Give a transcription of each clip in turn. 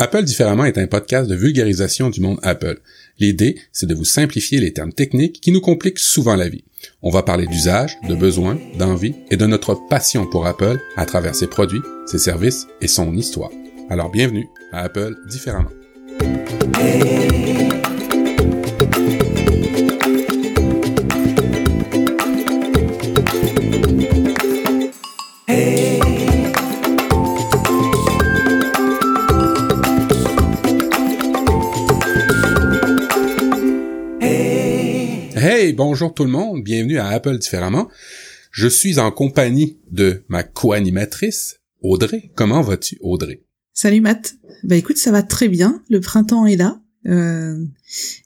Apple différemment est un podcast de vulgarisation du monde Apple. L'idée, c'est de vous simplifier les termes techniques qui nous compliquent souvent la vie. On va parler d'usage, de besoins, d'envie et de notre passion pour Apple à travers ses produits, ses services et son histoire. Alors bienvenue à Apple différemment. Bonjour tout le monde, bienvenue à Apple différemment. Je suis en compagnie de ma co-animatrice, Audrey. Comment vas-tu, Audrey? Salut Matt. Bah écoute, ça va très bien. Le printemps est là. Euh,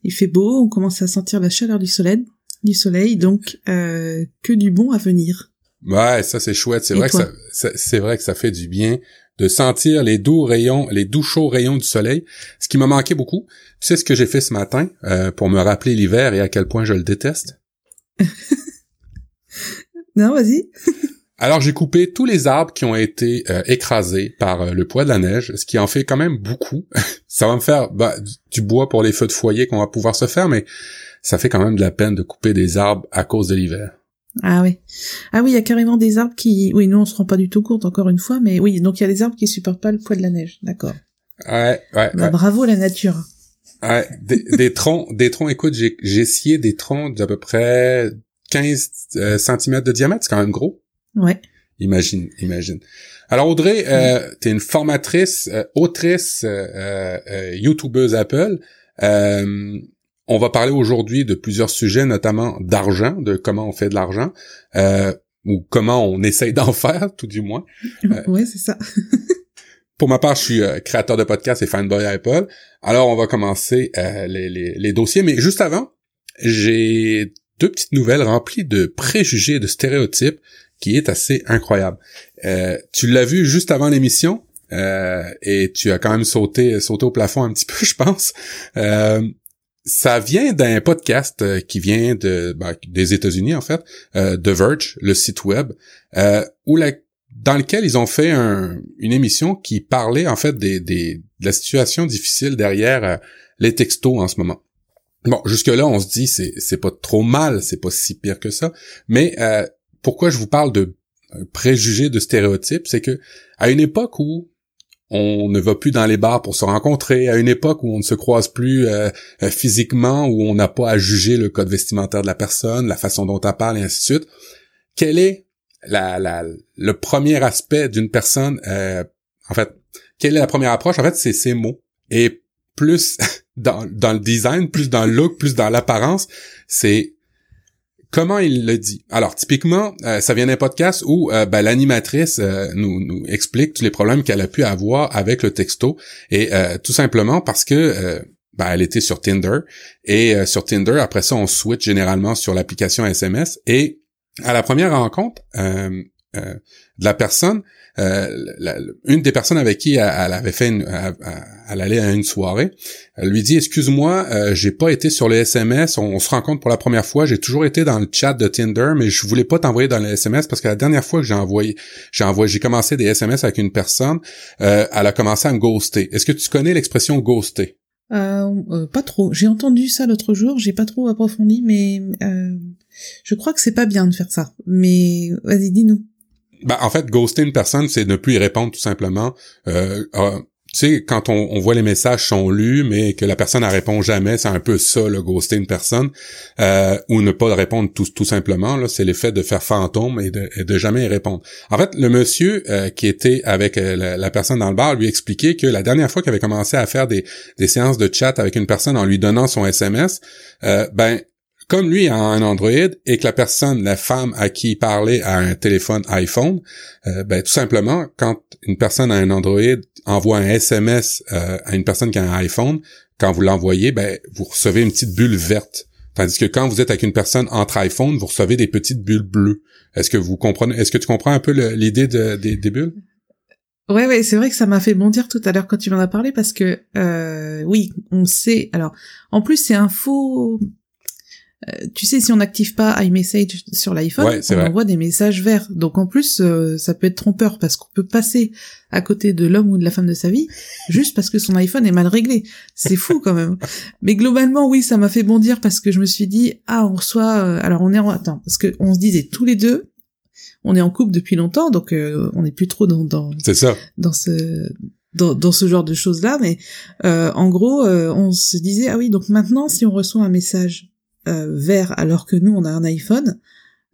il fait beau, on commence à sentir la chaleur du soleil, du soleil, donc euh, que du bon à venir. Ouais, ça c'est chouette. C'est vrai que ça, c'est vrai que ça fait du bien de sentir les doux rayons, les doux chauds rayons du soleil. Ce qui m'a manqué beaucoup. Tu sais ce que j'ai fait ce matin euh, pour me rappeler l'hiver et à quel point je le déteste? non, vas-y. Alors j'ai coupé tous les arbres qui ont été euh, écrasés par euh, le poids de la neige, ce qui en fait quand même beaucoup. ça va me faire bah, du bois pour les feux de foyer qu'on va pouvoir se faire, mais ça fait quand même de la peine de couper des arbres à cause de l'hiver. Ah oui. Ah oui, il y a carrément des arbres qui... Oui, nous on se rend pas du tout compte encore une fois, mais oui, donc il y a des arbres qui supportent pas le poids de la neige, d'accord. Ouais, ouais, bah, Bravo la nature. Ouais, des, troncs, des troncs, écoute, j'ai, j'ai scié des troncs d'à peu près 15 euh, cm de diamètre, c'est quand même gros. Ouais. Imagine, imagine. Alors Audrey, euh, tu es une formatrice, euh, autrice, euh, euh, youtubeuse Apple. on va parler aujourd'hui de plusieurs sujets, notamment d'argent, de comment on fait de l'argent, ou comment on essaye d'en faire, tout du moins. ouais, c'est ça. pour ma part, je suis créateur de podcast et fanboy Apple. Alors on va commencer les, les, les dossiers, mais juste avant, j'ai deux petites nouvelles remplies de préjugés, de stéréotypes qui est assez incroyable. Euh, tu l'as vu juste avant l'émission euh, et tu as quand même sauté, sauté au plafond un petit peu, je pense. Euh, ça vient d'un podcast qui vient de ben, des États-Unis en fait, The Verge, le site web, où la, dans lequel ils ont fait une émission qui parlait en fait des, des, de la situation difficile derrière les textos en ce moment. Bon, jusque là, on se dit c'est c'est pas trop mal, c'est pas si pire que ça, mais euh, pourquoi je vous parle de euh, préjugés, de stéréotypes, c'est que à une époque où on ne va plus dans les bars pour se rencontrer, à une époque où on ne se croise plus euh, euh, physiquement, où on n'a pas à juger le code vestimentaire de la personne, la façon dont elle parle, et ainsi de suite, quel est la, la, le premier aspect d'une personne, en fait, quelle est la première approche? En fait, c'est ses mots. Et plus dans, dans le design, plus dans le look, plus dans l'apparence, c'est Comment il le dit Alors typiquement, euh, ça vient d'un podcast où euh, ben, l'animatrice euh, nous, nous explique tous les problèmes qu'elle a pu avoir avec le texto et tout simplement parce que ben, elle était sur Tinder et sur Tinder après ça on switch généralement sur l'application SMS et à la première rencontre de la personne, euh, une des personnes avec qui elle, avait fait une, elle, allait à une soirée, elle lui dit excuse-moi, euh, j'ai pas été sur le SMS, on, se rencontre pour la première fois, j'ai toujours été dans le chat de Tinder, mais je voulais pas t'envoyer dans le SMS parce que la dernière fois que j'ai envoyé, j'ai envoyé, j'ai commencé des SMS avec une personne, euh, elle a commencé à me ghoster. Est-ce que tu connais l'expression ghoster? Euh, pas trop. J'ai entendu ça l'autre jour, j'ai pas trop approfondi, mais je crois que c'est pas bien de faire ça. Mais vas-y, dis-nous. Ben, en fait, ghoster une personne, c'est ne plus y répondre tout simplement. Euh, ah, tu sais, quand on, voit les messages sont lus, mais que la personne ne répond jamais, c'est un peu ça, le ghoster une personne, euh, ou ne pas répondre tout, simplement. Là, c'est l'effet de faire fantôme et de, de jamais y répondre. En fait, le monsieur euh, qui était avec euh, la, personne dans le bar lui expliquait que la dernière fois qu'il avait commencé à faire des, des séances de chat avec une personne en lui donnant son SMS, ben comme lui a un Android et que la personne, la femme à qui il parlait a un téléphone iPhone, euh, ben tout simplement, quand une personne a un Android envoie un SMS euh, à une personne qui a un iPhone, quand vous l'envoyez, ben vous recevez une petite bulle verte. Tandis que quand vous êtes avec une personne entre iPhone, vous recevez des petites bulles bleues. Est-ce que vous comprenez Est-ce que tu comprends un peu l'idée de, des bulles? Ouais, ouais, c'est vrai que ça m'a fait bondir tout à l'heure quand tu m'en as parlé parce que euh, oui, on sait. Alors, en plus, c'est un faux euh, tu sais, si on n'active pas iMessage sur l'iPhone, Ouais, on vrai. envoie des messages verts. Donc en plus, euh, ça peut être trompeur parce qu'on peut passer à côté de l'homme ou de la femme de sa vie juste parce que son iPhone est mal réglé. C'est fou quand même. Mais globalement, oui, ça m'a fait bondir parce que je me suis dit, ah, on reçoit. euh, alors on est en attends, parce que on se disait tous les deux, on est en couple depuis longtemps, donc on n'est plus trop dans, dans C'est ça. dans ce dans, dans ce genre de choses là mais en gros on se disait ah oui donc maintenant si on reçoit un message euh, vert alors que nous on a un iPhone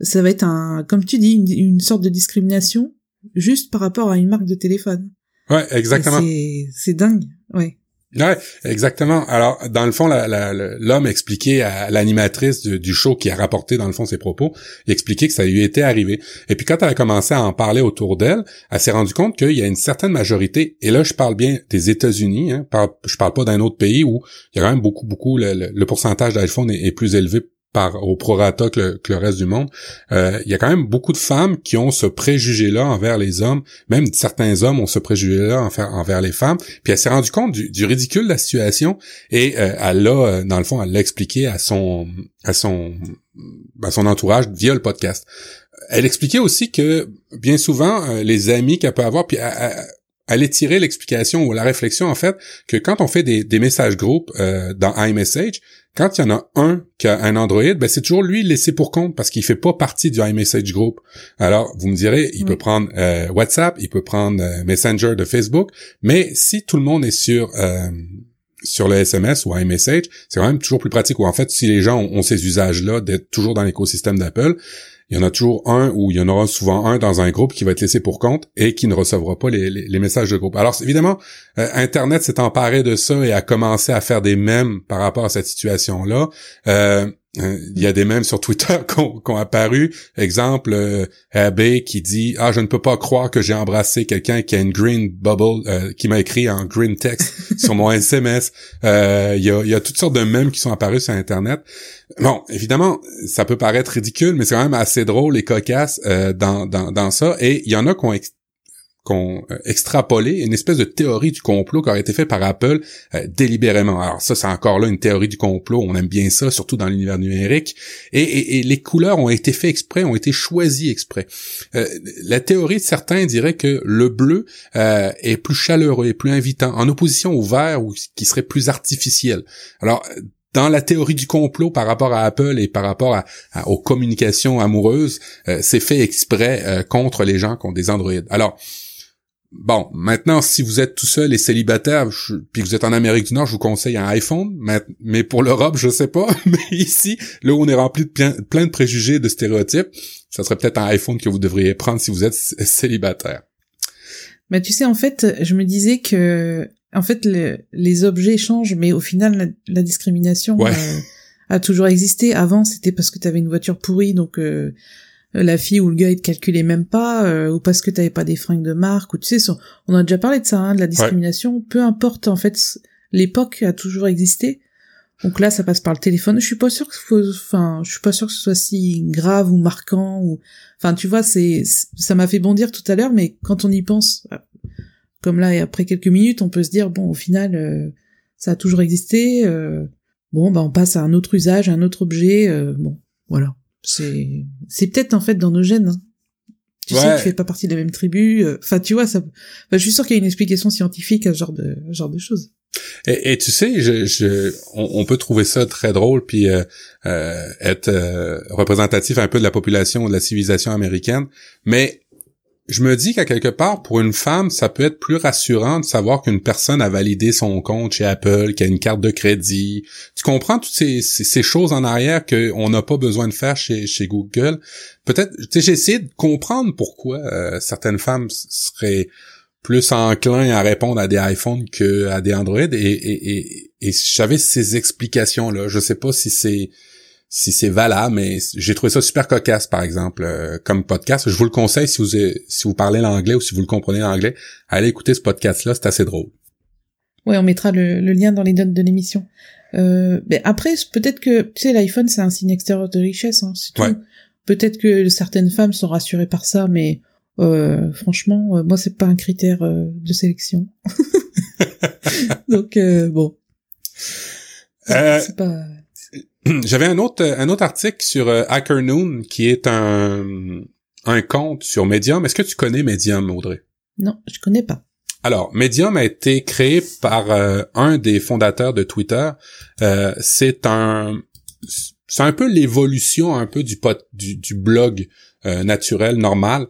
ça va être un comme tu dis une, une sorte de discrimination juste par rapport à une marque de téléphone Ouais, exactement. c'est c'est dingue ouais Ouais, exactement. Alors, dans le fond, l'homme expliquait à l'animatrice du, show qui a rapporté, dans le fond, ses propos, expliquait que ça lui était arrivé. Et puis, quand elle a commencé à en parler autour d'elle, elle s'est rendue compte qu'il y a une certaine majorité, et là, je parle bien des États-Unis, hein, je parle pas d'un autre pays où il y a quand même beaucoup, beaucoup, le, pourcentage d'iPhone est plus élevé par au prorata que le, reste du monde. Euh, il y a quand même beaucoup de femmes qui ont ce préjugé-là envers les hommes, même certains hommes ont ce préjugé-là envers, les femmes. Puis elle s'est rendue compte du, du ridicule de la situation et euh, elle l'a, euh, dans le fond, elle l'a expliqué à son, à son, à son entourage via le podcast. Elle expliquait aussi que bien souvent euh, les amis qu'elle peut avoir, puis elle, elle- elle étirait l'explication ou la réflexion en fait que quand on fait des, des messages groupes euh, dans iMessage, quand il y en a un qui a un Android, ben c'est toujours lui laissé pour compte parce qu'il fait pas partie du iMessage group. Alors, vous me direz, il peut prendre euh, WhatsApp, il peut prendre euh, Messenger de Facebook, mais si tout le monde est sur euh, sur le SMS ou iMessage, c'est quand même toujours plus pratique. Ou en fait, si les gens ont, ont ces usages-là d'être toujours dans l'écosystème d'Apple, il y en a toujours un ou il y en aura souvent un dans un groupe qui va être laissé pour compte et qui ne recevra pas les, messages de groupe. Alors évidemment, euh, Internet s'est emparé de ça et a commencé à faire des mèmes par rapport à cette situation-là. Euh, il y a des mèmes sur Twitter qui ont, apparu. Exemple, euh, Abbé qui dit « Ah, je ne peux pas croire que j'ai embrassé quelqu'un qui a une green bubble, euh, qui m'a écrit en green text sur mon SMS. Euh, Il y, a, il y a toutes sortes de mèmes qui sont apparus sur Internet. Bon, évidemment, ça peut paraître ridicule, mais c'est quand même assez drôle et cocasse euh, dans, dans, dans ça. Et il y en a qui ont, ex- qui ont, euh, extrapolé une espèce de théorie du complot qui aurait été fait par Apple euh, délibérément. Alors ça, c'est encore là une théorie du complot. On aime bien ça, surtout dans l'univers numérique. Et, les couleurs ont été faites exprès, ont été choisies exprès. Euh, la théorie de certains dirait que le bleu euh, est plus chaleureux et plus invitant, en opposition au vert qui serait plus artificiel. Alors dans la théorie du complot par rapport à Apple et par rapport aux communications amoureuses, c'est fait exprès contre les gens qui ont des Android. Alors, bon, maintenant, si vous êtes tout seul et célibataire, je- puis que vous êtes en Amérique du Nord, je vous conseille un iPhone, mais, mais pour l'Europe, je sais pas. Mais ici, là où on est rempli de plein, plein de préjugés, de stéréotypes, ça serait peut-être un iPhone que vous devriez prendre si vous êtes célibataire. Bah tu sais en fait, je me disais que en fait le- les objets changent, mais au final la, la discrimination Ouais. euh, a toujours existé. Avant c'était parce que t'avais une voiture pourrie, donc euh, la fille ou le gars il te calculait même pas, euh, ou parce que t'avais pas des fringues de marque, ou tu sais, on a déjà parlé de ça, hein, de la discrimination. Peu importe en fait, l'époque a toujours existé. Donc là, ça passe par le téléphone. Je suis pas sûre que, faut- enfin, je suis pas sûre que ce soit si grave ou marquant ou, enfin, tu vois, c'est, c'est- ça m'a fait bondir tout à l'heure, mais quand on y pense, euh, comme là, et après quelques minutes, on peut se dire, bon, au final, euh, ça a toujours existé. euh, bon, bah, on passe à un autre usage, à un autre objet. euh, bon, voilà. C'est, c'est peut-être en fait dans nos gènes. hein. Tu sais, Ouais. tu fais pas partie de la même tribu. euh, Enfin, tu vois, ça. enfin, je suis sûre qu'il y a une explication scientifique à ce genre de, ce genre de choses. Et, et tu sais, je, je, on, on peut trouver ça très drôle puis euh, euh, être euh, représentatif un peu de la population de la civilisation américaine, mais je me dis qu'à quelque part, pour une femme, ça peut être plus rassurant de savoir qu'une personne a validé son compte chez Apple, qu'il a une carte de crédit. Tu comprends toutes ces, choses en arrière qu'on n'a pas besoin de faire chez, Google? Peut-être, tu sais, j'ai essayé de comprendre pourquoi euh, certaines femmes seraient plus enclins à répondre à des iPhones que à des Android et j'avais ces explications là. Je sais pas si c'est si c'est valable, mais j'ai trouvé ça super cocasse, par exemple, euh, comme podcast. Je vous le conseille si vous si vous parlez l'anglais ou si vous le comprenez l'anglais, allez écouter ce podcast-là, c'est assez drôle. Ouais, on mettra le, le lien dans les notes de l'émission. Euh, mais après, peut-être que, tu sais, l'iPhone, c'est un signe extérieur de richesse, hein, c'est tout. Ouais. Peut-être que certaines femmes sont rassurées par ça, mais euh, franchement, euh, moi, c'est pas un critère euh, de sélection. Donc, euh, bon. Euh, C'est pas... j'avais un autre un autre article sur euh, HackerNoon qui est un un compte sur Medium. Est-ce que tu connais Medium, Audrey? Non, je connais pas. Alors, Medium a été créé par euh, un des fondateurs de Twitter. Euh, c'est un c'est un peu l'évolution un peu du pot, du, du blog euh, naturel normal.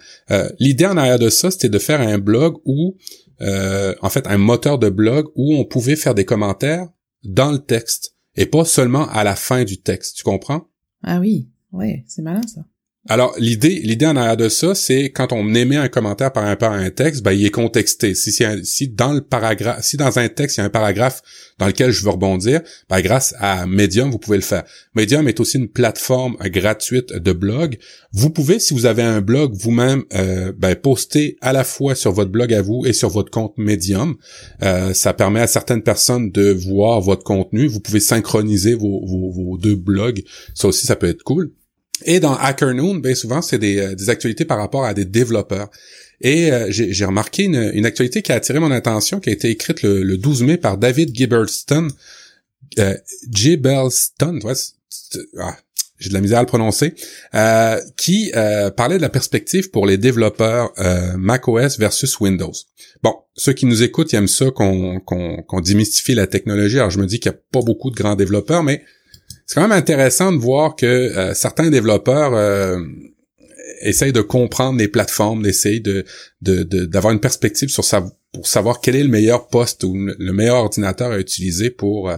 L'idée en arrière de ça, c'était de faire un blog où en fait un moteur de blog où on pouvait faire des commentaires dans le texte et pas seulement à la fin du texte. Tu comprends? Ah oui, ouais, c'est malin ça. Alors l'idée, l'idée en arrière de ça, c'est quand on émet un commentaire par rapport à un texte, ben il est contexté. Si, si dans le paragraphe, si dans un texte il y a un paragraphe dans lequel je veux rebondir, ben grâce à Medium vous pouvez le faire. Medium est aussi une plateforme gratuite de blog. Vous pouvez, si vous avez un blog vous-même, euh, ben, poster à la fois sur votre blog à vous et sur votre compte Medium. Euh, ça permet à certaines personnes de voir votre contenu. Vous pouvez synchroniser vos, vos, vos deux blogs. Ça aussi, ça peut être cool. Et dans HackerNoon, bien souvent, c'est des, euh, des, actualités par rapport à des développeurs. Et euh, j'ai remarqué une, une, actualité qui a attiré mon attention, qui a été écrite le, 12 mai par David Gibbelston. Euh, Gibbelston, ah, j'ai de la misère à le prononcer, euh, qui parlait de la perspective pour les développeurs macOS versus Windows. Bon, ceux qui nous écoutent, ils aiment ça qu'on qu'on démystifie la technologie. Alors je me dis qu'il n'y a pas beaucoup de grands développeurs, mais c'est quand même intéressant de voir que euh, certains développeurs euh, essayent de comprendre les plateformes, d'essayer de d'avoir une perspective sur pour savoir quel est le meilleur poste ou le meilleur ordinateur à utiliser pour euh,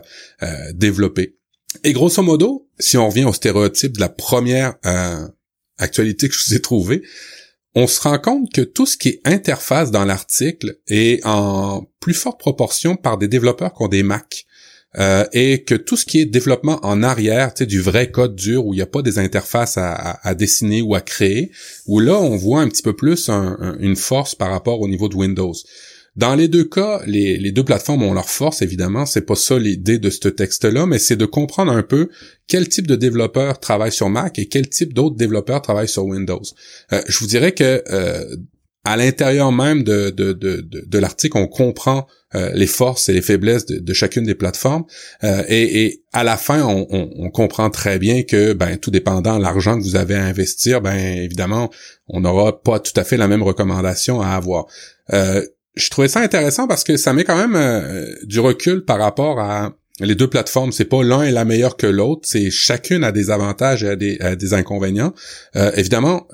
développer. Et grosso modo, si on revient au stéréotype de la première actualité que je vous ai trouvée, on se rend compte que tout ce qui est interface dans l'article est en plus forte proportion par des développeurs qui ont des Mac. Euh, et que tout ce qui est développement en arrière, tu du vrai code dur où il n'y a pas des interfaces à, dessiner ou à créer, où là on voit un petit peu plus une force par rapport au niveau de Windows. Dans les deux cas, les, deux plateformes ont leur force, évidemment. C'est pas ça l'idée de ce texte-là, mais c'est de comprendre un peu quel type de développeur travaille sur Mac et quel type d'autres développeurs travaillent sur Windows. Euh, je vous dirais que euh, à l'intérieur même de, de, de, de, l'article, on comprend euh, les forces et les faiblesses de, chacune des plateformes. Euh, et, et, à la fin, on, on, comprend très bien que, ben, tout dépendant de l'argent que vous avez à investir, ben, évidemment, on n'aura pas tout à fait la même recommandation à avoir. Euh, je trouvais ça intéressant parce que ça met quand même du recul par rapport à les deux plateformes. C'est pas l'un est la meilleure que l'autre. C'est chacune a des avantages et a des, des inconvénients. évidemment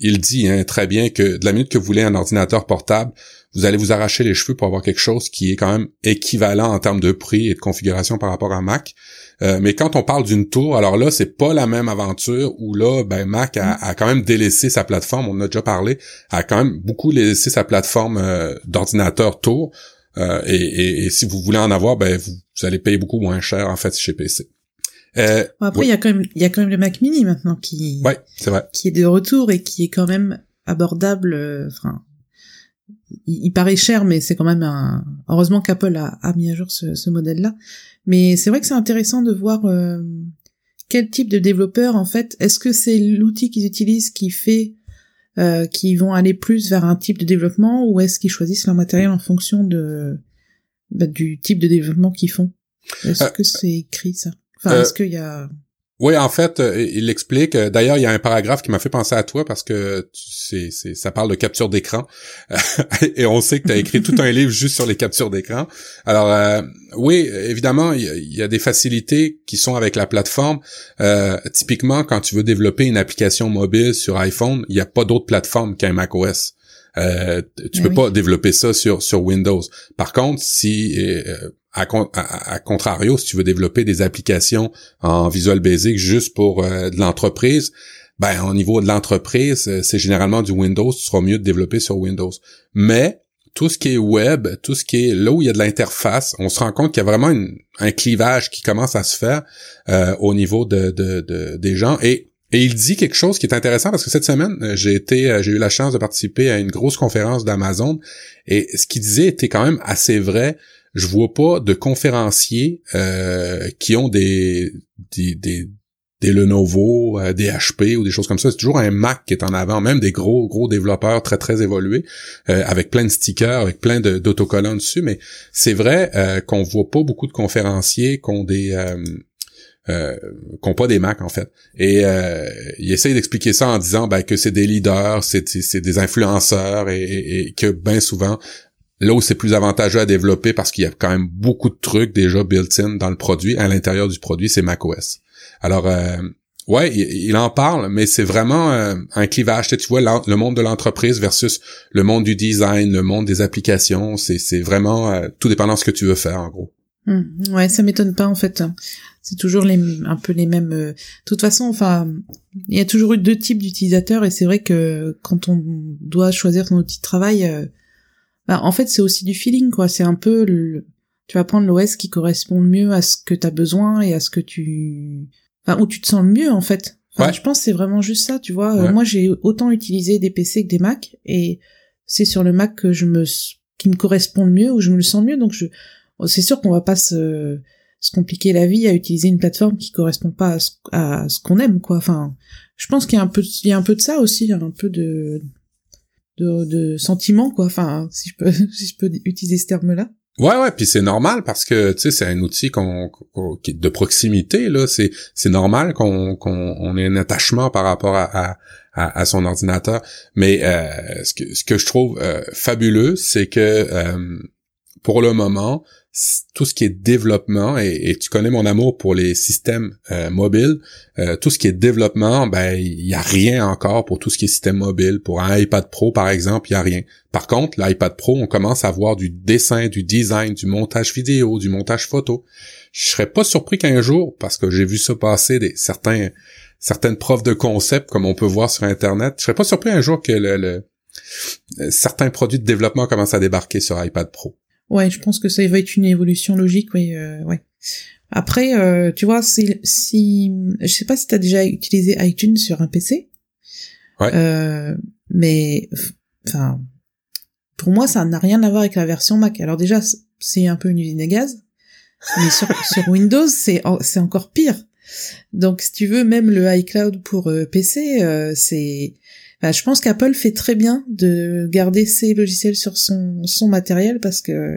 il dit hein, très bien que de la minute que vous voulez un ordinateur portable, vous allez vous arracher les cheveux pour avoir quelque chose qui est quand même équivalent en termes de prix et de configuration par rapport à Mac. Euh, mais quand on parle d'une tour, alors là, c'est pas la même aventure où là, ben Mac a, quand même délaissé sa plateforme, on en a déjà parlé, a quand même beaucoup laissé sa plateforme euh, d'ordinateur tour. Euh, et, si vous voulez en avoir, ben vous, vous allez payer beaucoup moins cher en fait chez PC. Euh, après, il y a quand même, il y a quand même le Mac Mini maintenant qui, ouais, c'est vrai, qui est de retour et qui est quand même abordable. Euh, enfin, il, paraît cher, mais c'est quand même un. Heureusement qu'Apple a, a, mis à jour ce, ce modèle-là. Mais c'est vrai que c'est intéressant de voir euh, quel type de développeur en fait. Est-ce que c'est l'outil qu'ils utilisent qui fait euh, qu'ils vont aller plus vers un type de développement, ou est-ce qu'ils choisissent leur matériel en fonction de bah, du type de développement qu'ils font? Est-ce que c'est écrit ça? Enfin, euh, est-ce qu'il y a... Oui, en fait, euh, il explique. Euh, d'ailleurs, il y a un paragraphe qui m'a fait penser à toi parce que c'est, c'est ça parle de capture d'écran et on sait que tu as écrit tout un livre juste sur les captures d'écran. Alors, oui, évidemment, il y, a des facilités qui sont avec la plateforme. typiquement, quand tu veux développer une application mobile sur iPhone, il n'y a pas d'autre plateforme qu'un macOS. Euh, tu peux pas développer ça sur sur Windows. Par contre, si euh, à, contrario, si tu veux développer des applications en Visual Basic juste pour euh, de l'entreprise, ben au niveau de l'entreprise, euh, c'est généralement du Windows, tu seras mieux de développer sur Windows. Mais tout ce qui est web, tout ce qui est là où il y a de l'interface, on se rend compte qu'il y a vraiment un clivage qui commence à se faire au niveau de, de, de, des gens. Et il dit quelque chose qui est intéressant parce que cette semaine, euh, j'ai euh, j'ai eu la chance de participer à une grosse conférence d'Amazon et ce qu'il disait était quand même assez vrai. Je vois pas de conférenciers euh, qui ont des, des, des, des Lenovo, des HP ou des choses comme ça. C'est toujours un Mac qui est en avant, même des gros gros développeurs très très évolués avec plein de stickers, avec plein d'autocollants dessus. Mais c'est vrai qu'on voit pas beaucoup de conférenciers qui ont des euh, qui ont pas des Mac en fait. Et euh, il essaye d'expliquer ça en disant ben, que c'est des leaders, c'est, des influenceurs et, et que bien souvent là où c'est plus avantageux à développer parce qu'il y a quand même beaucoup de trucs déjà built-in dans le produit, à l'intérieur du produit, c'est macOS. Alors euh, ouais, il, en parle, mais c'est vraiment euh, un clivage. Tu vois, le monde de l'entreprise versus le monde du design, le monde des applications, c'est, vraiment euh, tout dépendant de ce que tu veux faire en gros. Hum, ouais, ça m'étonne pas en fait. C'est toujours les, un peu les mêmes. De toute façon, enfin, il y a toujours eu deux types d'utilisateurs et c'est vrai que quand on doit choisir son outil de travail, bah, en fait, c'est aussi du feeling, quoi. C'est un peu le... tu vas prendre l'OS qui correspond le mieux à ce que tu as besoin et à ce que tu, enfin, où tu te sens le mieux, en fait. Je pense que c'est vraiment juste ça, tu vois. Euh, moi, j'ai autant utilisé des PC que des Mac et c'est sur le Mac que je me, qui me correspond le mieux, où je me le sens mieux. Donc, je, c'est sûr qu'on va pas se, se compliquer la vie à utiliser une plateforme qui correspond pas à ce, qu'on aime, quoi. Enfin, je pense qu'il y a un peu, il y a un peu de ça aussi, un peu de, de, de sentiments quoi. Enfin si je peux si je peux utiliser ce terme là Ouais, ouais, puis c'est normal parce que tu sais c'est un outil qu'on, qui de proximité là, c'est c'est normal qu'on qu'on on ait un attachement par rapport à, à, à son ordinateur. Mais euh, ce que ce que je trouve euh, fabuleux, c'est que euh, pour le moment, tout ce qui est développement, et, tu connais mon amour pour les systèmes euh, mobiles, euh, tout ce qui est développement, ben il y a rien encore pour tout ce qui est système mobile. Pour un iPad Pro, par exemple, il y a rien. Par contre, l'iPad Pro, on commence à voir du dessin, du design, du montage vidéo, du montage photo. Je serais pas surpris qu'un jour, parce que j'ai vu ça passer des certains certaines profs de concept, comme on peut voir sur Internet, je serais pas surpris un jour que le certains produits de développement commencent à débarquer sur iPad Pro. Ouais, je pense que ça va être une évolution logique, oui, euh, ouais. Après, euh, tu vois, si, si, je sais pas si t'as déjà utilisé iTunes sur un PC. Ouais. Euh, mais, enfin, pour moi, ça n'a rien à voir avec la version Mac. Alors déjà, c'est un peu une usine à gaz, mais sur, sur Windows, c'est c'est encore pire. Donc, si tu veux, même le iCloud pour euh, PC, euh, c'est je pense qu'Apple fait très bien de garder ses logiciels sur son, matériel parce que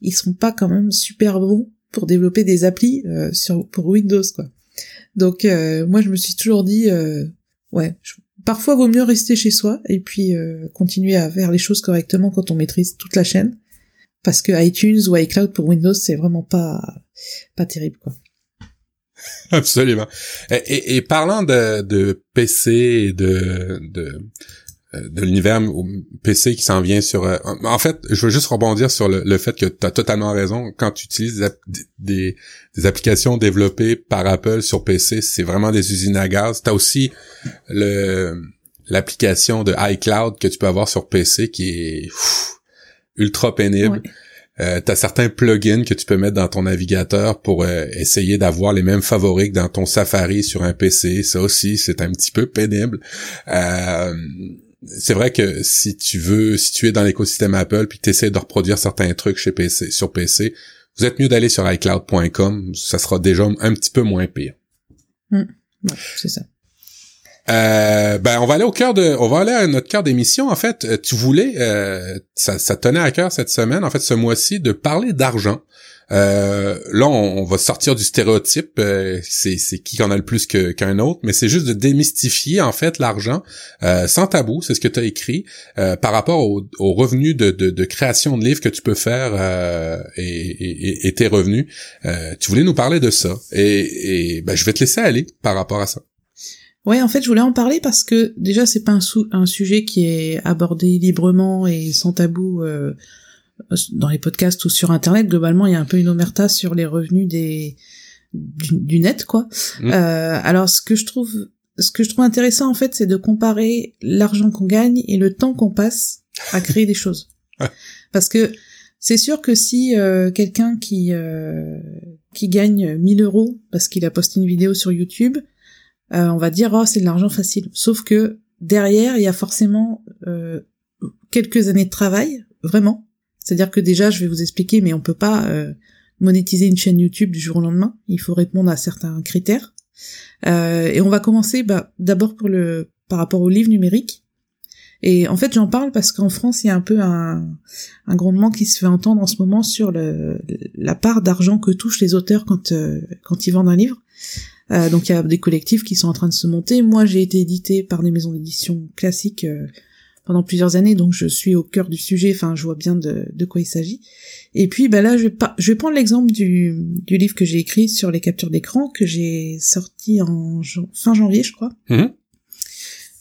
ils sont pas quand même super bons pour développer des applis euh, sur pour Windows quoi. Donc euh, moi je me suis toujours dit euh, ouais, parfois vaut mieux rester chez soi et puis continuer à faire les choses correctement quand on maîtrise toute la chaîne parce que iTunes ou iCloud pour Windows c'est vraiment pas pas terrible quoi. Absolument. Et, parlant de, PC et de, de, euh, de l'univers PC qui s'en vient sur... Euh, en fait, je veux juste rebondir sur le, fait que tu as totalement raison. Quand tu utilises des, des, applications développées par Apple sur PC, c'est vraiment des usines à gaz. Tu aussi le l'application de iCloud que tu peux avoir sur PC qui est ultra pénible. Euh, tu as certains plugins que tu peux mettre dans ton navigateur pour euh, essayer d'avoir les mêmes favoris que dans ton Safari sur un PC. Ça aussi, c'est un petit peu pénible. Euh, c'est vrai que si tu veux, si tu es dans l'écosystème Apple puis que tu essaies de reproduire certains trucs chez PC, sur PC, vous êtes mieux d'aller sur iCloud.com. Ça sera déjà un petit peu moins pire. Mmh. c'est ça. Euh, ben on va aller au cœur de, on va aller à notre cœur d'émission. En fait, euh, tu voulais, euh, ça, ça tenait à cœur cette semaine, en fait, ce mois-ci, de parler d'argent. Euh, là, on, va sortir du stéréotype, euh, c'est, qui en a le plus qu'un autre, mais c'est juste de démystifier en fait l'argent sans tabou, c'est ce que tu as écrit, par rapport aux au revenus de, de, de, création de livres que tu peux faire et, et, et, tes revenus. tu voulais nous parler de ça, et, et ben, je vais te laisser aller par rapport à ça. Ouais, en fait, je voulais en parler parce que déjà, c'est pas un, un, sujet qui est abordé librement et sans tabou euh, dans les podcasts ou sur Internet. Globalement, il y a un peu une omerta sur les revenus des du, net, quoi. Mmh. Euh, alors, ce que je trouve, ce que je trouve intéressant, en fait, c'est de comparer l'argent qu'on gagne et le temps qu'on passe à créer des choses. Parce que c'est sûr que si euh, quelqu'un qui euh, qui gagne 1000 euros parce qu'il a posté une vidéo sur YouTube euh, on va dire oh c'est de l'argent facile. Sauf que derrière il y a forcément euh, quelques années de travail, vraiment. C'est-à-dire que déjà je vais vous expliquer, mais on peut pas euh, monétiser une chaîne YouTube du jour au lendemain. Il faut répondre à certains critères. et on va commencer bah, d'abord pour le par rapport au livre numérique. Et en fait, j'en parle parce qu'en France, il y a un peu un, un grondement qui se fait entendre en ce moment sur le, la part d'argent que touchent les auteurs quand, quand ils vendent un livre. Euh, donc il y a des collectifs qui sont en train de se monter. Moi, j'ai été édité par des maisons d'édition classiques euh, pendant plusieurs années, donc je suis au cœur du sujet. Enfin, je vois bien de, de quoi il s'agit. Et puis, bah là, je vais, pas, je vais prendre l'exemple du, du livre que j'ai écrit sur les captures d'écran que j'ai sorti en fin janvier, je crois. Mhm.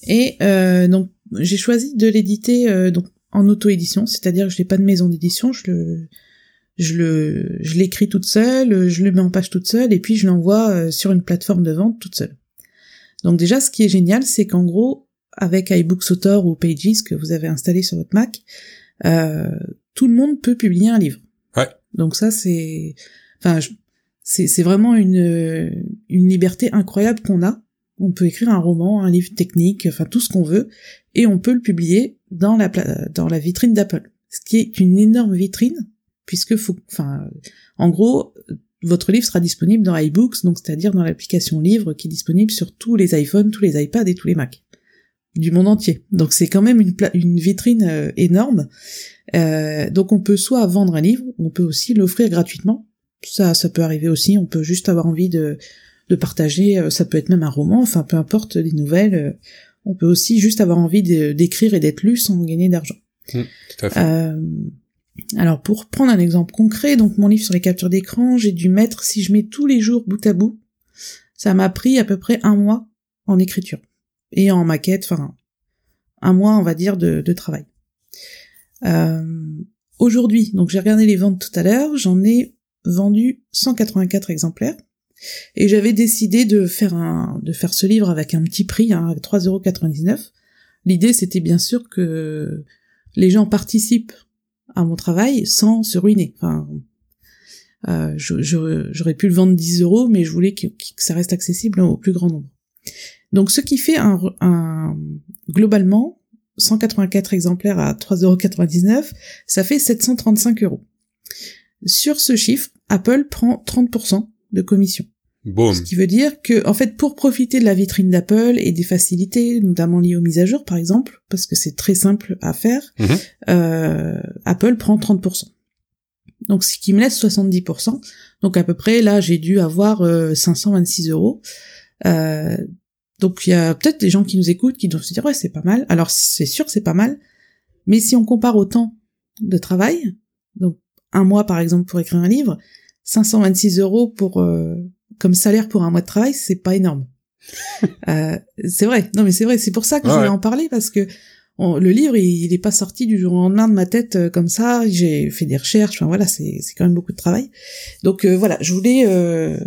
Et euh, donc, j'ai choisi de l'éditer euh, donc en auto-édition, c'est-à-dire que je n'ai pas de maison d'édition, je le je le je l'écris toute seule, je le mets en page toute seule et puis je l'envoie euh, sur une plateforme de vente toute seule. Donc déjà ce qui est génial c'est qu'en gros avec iBooksauthor ou Pages que vous avez installé sur votre Mac, euh, tout le monde peut publier un livre. Ouais. Donc ça c'est enfin c'est vraiment une une liberté incroyable qu'on a. On peut écrire un roman, un livre technique, enfin tout ce qu'on veut et on peut le publier dans la dans la vitrine d'Apple. Ce qui est une énorme vitrine puisque faut, enfin, en gros, votre livre sera disponible dans iBooks, donc c'est-à-dire dans l'application livre qui est disponible sur tous les iPhones, tous les iPads et tous les Macs du monde entier. Donc c'est quand même une, une vitrine euh, énorme. Euh, donc on peut soit vendre un livre, on peut aussi l'offrir gratuitement. Ça, ça peut arriver aussi. On peut juste avoir envie de, de partager. Euh, ça peut être même un roman. Enfin, peu importe des nouvelles. On peut aussi juste avoir envie d'écrire et d'être lu sans gagner d'argent. Mmh, tout à fait. Alors pour prendre un exemple concret, donc mon livre sur les captures d'écran, j'ai dû mettre, si je mets tous les jours bout à bout, ça m'a pris à peu près un mois en écriture et en maquette, enfin un mois on va dire de, travail. Euh, Aujourd'hui, donc j'ai regardé les ventes tout à l'heure, j'en ai vendu 184 exemplaires et j'avais décidé de faire un de faire ce livre avec un petit prix, hein, 3,99€. L'idée c'était bien sûr que les gens participent à mon travail sans se ruiner. Enfin, euh, j'aurais pu le vendre 10 euros, mais je voulais que, ça reste accessible au plus grand nombre. Donc, ce qui fait un, un globalement 184 exemplaires à 3,99€, ça fait 735 euros. Sur ce chiffre, Apple prend 30% de commission. Ce qui veut dire que, en fait, pour profiter de la vitrine d'Apple et des facilités, notamment liées aux mises à jour, par exemple, parce que c'est très simple à faire, Mhm. euh, Apple prend 30%. Donc, ce qui me laisse 70%. Donc, à peu près, là, j'ai dû avoir euh, 526 euros. Euh, donc, il y a peut-être des gens qui nous écoutent qui doivent se dire, ouais, c'est pas mal. Alors, c'est sûr que c'est pas mal. Mais si on compare au temps de travail, donc un mois, par exemple, pour écrire un livre, 526 euros pour... Comme salaire pour un mois de travail, c'est pas énorme. euh, c'est vrai. Non, mais c'est vrai. C'est pour ça que Ouais, je voulais en parler parce que on- le livre, il, il est pas sorti du jour au lendemain de ma tête euh, comme ça. J'ai fait des recherches. Enfin voilà, c'est c'est quand même beaucoup de travail. Donc euh, voilà, je voulais euh,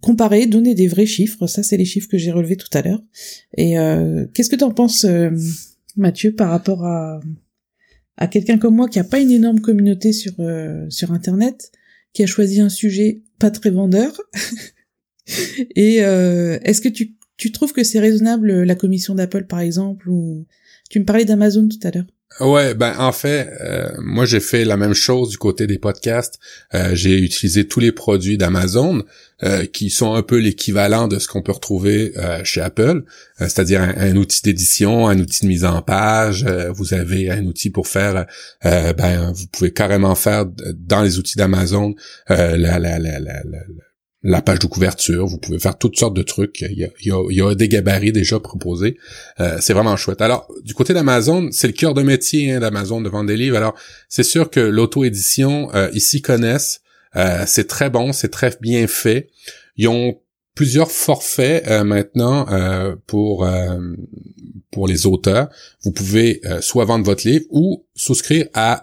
comparer, donner des vrais chiffres. Ça, c'est les chiffres que j'ai relevés tout à l'heure. Et euh, qu'est-ce que t'en penses, euh, Mathieu, par rapport à à quelqu'un comme moi qui a pas une énorme communauté sur euh, sur Internet, qui a choisi un sujet pas très vendeur. Et euh, est-ce que tu tu trouves que c'est raisonnable la commission d'Apple par exemple ou tu me parlais d'Amazon tout à l'heure. Ouais, ben en fait, euh, moi j'ai fait la même chose du côté des podcasts. Euh, j'ai utilisé tous les produits d'Amazon euh, qui sont un peu l'équivalent de ce qu'on peut retrouver chez Apple, c'est-à-dire un, outil d'édition, un outil de mise en page. vous avez un outil pour faire, ben vous pouvez carrément faire dans les outils d'Amazon la, page de couverture. Vous pouvez faire toutes sortes de trucs. Il y a, il y a, des gabarits déjà proposés. Euh, c'est vraiment chouette. Alors, du côté d'Amazon, c'est le cœur de métier hein, d'Amazon de vendre des livres. Alors, c'est sûr que l'auto-édition, euh, ils s'y connaissent. Euh, c'est très bon, c'est très bien fait. Ils ont plusieurs forfaits euh, maintenant euh, pour pour les auteurs. Vous pouvez soit vendre votre livre ou souscrire à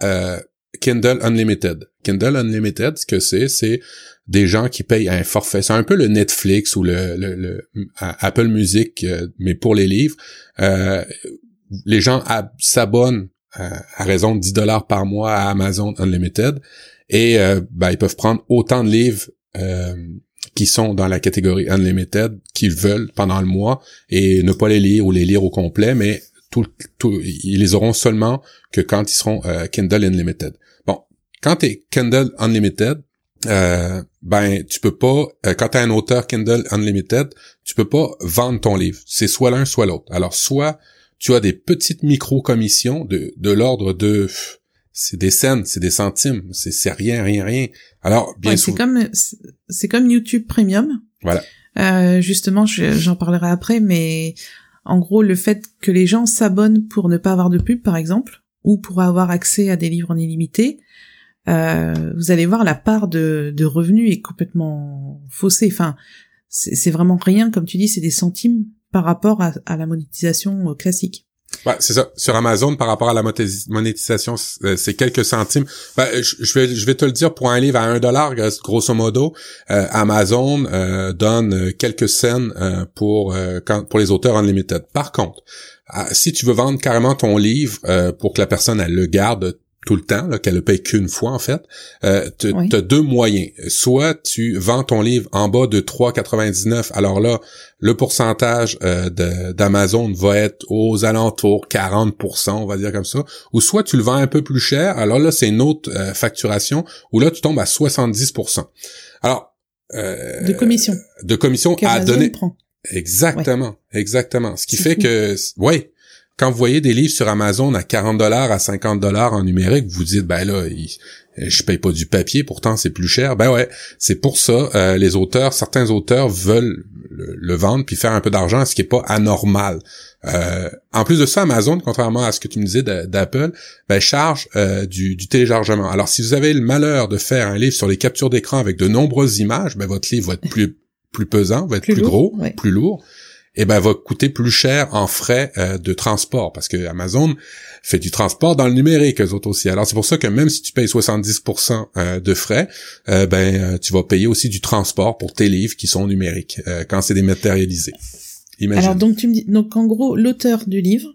Kindle Unlimited. Kindle Unlimited, ce que c'est, c'est des gens qui payent un forfait. C'est un peu le Netflix ou le, le, le Apple Music, euh, mais pour les livres. Euh, les gens ab- s'abonnent euh, à raison de 10 dollars par mois à Amazon Unlimited et euh, ben, ils peuvent prendre autant de livres qui sont dans la catégorie Unlimited qu'ils veulent pendant le mois et ne pas les lire ou les lire au complet, mais tout, ils les auront seulement que quand ils seront Kindle Unlimited. Bon, quand t'es Kindle Unlimited, euh, ben tu peux pas euh, quand t'es un auteur Kindle Unlimited, tu peux pas vendre ton livre. C'est soit l'un soit l'autre. Alors soit tu as des petites micro-commissions de, de l'ordre de c'est des cents, c'est des centimes, c'est c'est rien, rien, rien. Alors bien Ouais, sûr, c'est comme c'est- c'est comme YouTube Premium. Voilà. Euh, justement, j'en parlerai après, mais en gros, le fait que les gens s'abonnent pour ne pas avoir de pub, par exemple, ou pour avoir accès à des livres en illimité, euh, vous allez voir la part de, de revenus est complètement faussée. Enfin, c'est vraiment rien, comme tu dis, c'est des centimes par rapport à, à la monétisation euh, classique. Ouais, c'est ça. Sur Amazon, par rapport à la monétisation, euh, c'est quelques centimes. Ben, je vais, je vais te le dire, pour un livre à un dollar, grosso modo, euh, Amazon euh, donne quelques cents pour quand, pour les auteurs unlimited. Par contre, si tu veux vendre carrément ton livre pour que la personne elle le garde tout le temps, qu'elle ne paye qu'une fois en fait, euh, tu as deux moyens. Soit tu vends ton livre en bas de 3,99, alors là, le pourcentage euh, d'Amazon va être aux alentours 40%, on va dire comme ça, ou soit tu le vends un peu plus cher, alors là, c'est une autre euh, facturation, où là, tu tombes à 70%. Alors... Euh, de commission. De commission à donner... Exactement, exactement. Ce qui fait que, ouais, quand vous voyez des livres sur Amazon à 40 dollars, à 50 dollars en numérique, vous dites ben là, je paye pas du papier, pourtant c'est plus cher. Ben ouais, c'est pour ça euh, les auteurs, certains auteurs veulent le, vendre puis faire un peu d'argent, ce qui est pas anormal. Euh, en plus de ça, Amazon, contrairement à ce que tu me disais d'Apple, ben, charge euh, du, téléchargement. Alors si vous avez le malheur de faire un livre sur les captures d'écran avec de nombreuses images, ben votre livre va être plus plus pesant, va être plus, gros, plus lourd eh ben va coûter plus cher en frais euh, de transport parce que Amazon fait du transport dans le numérique eux autres aussi. Alors c'est pour ça que même si tu payes 70% euh, de frais, euh, ben tu vas payer aussi du transport pour tes livres qui sont numériques quand c'est dématérialisé. Imagine. Alors donc tu me dis donc en gros l'auteur du livre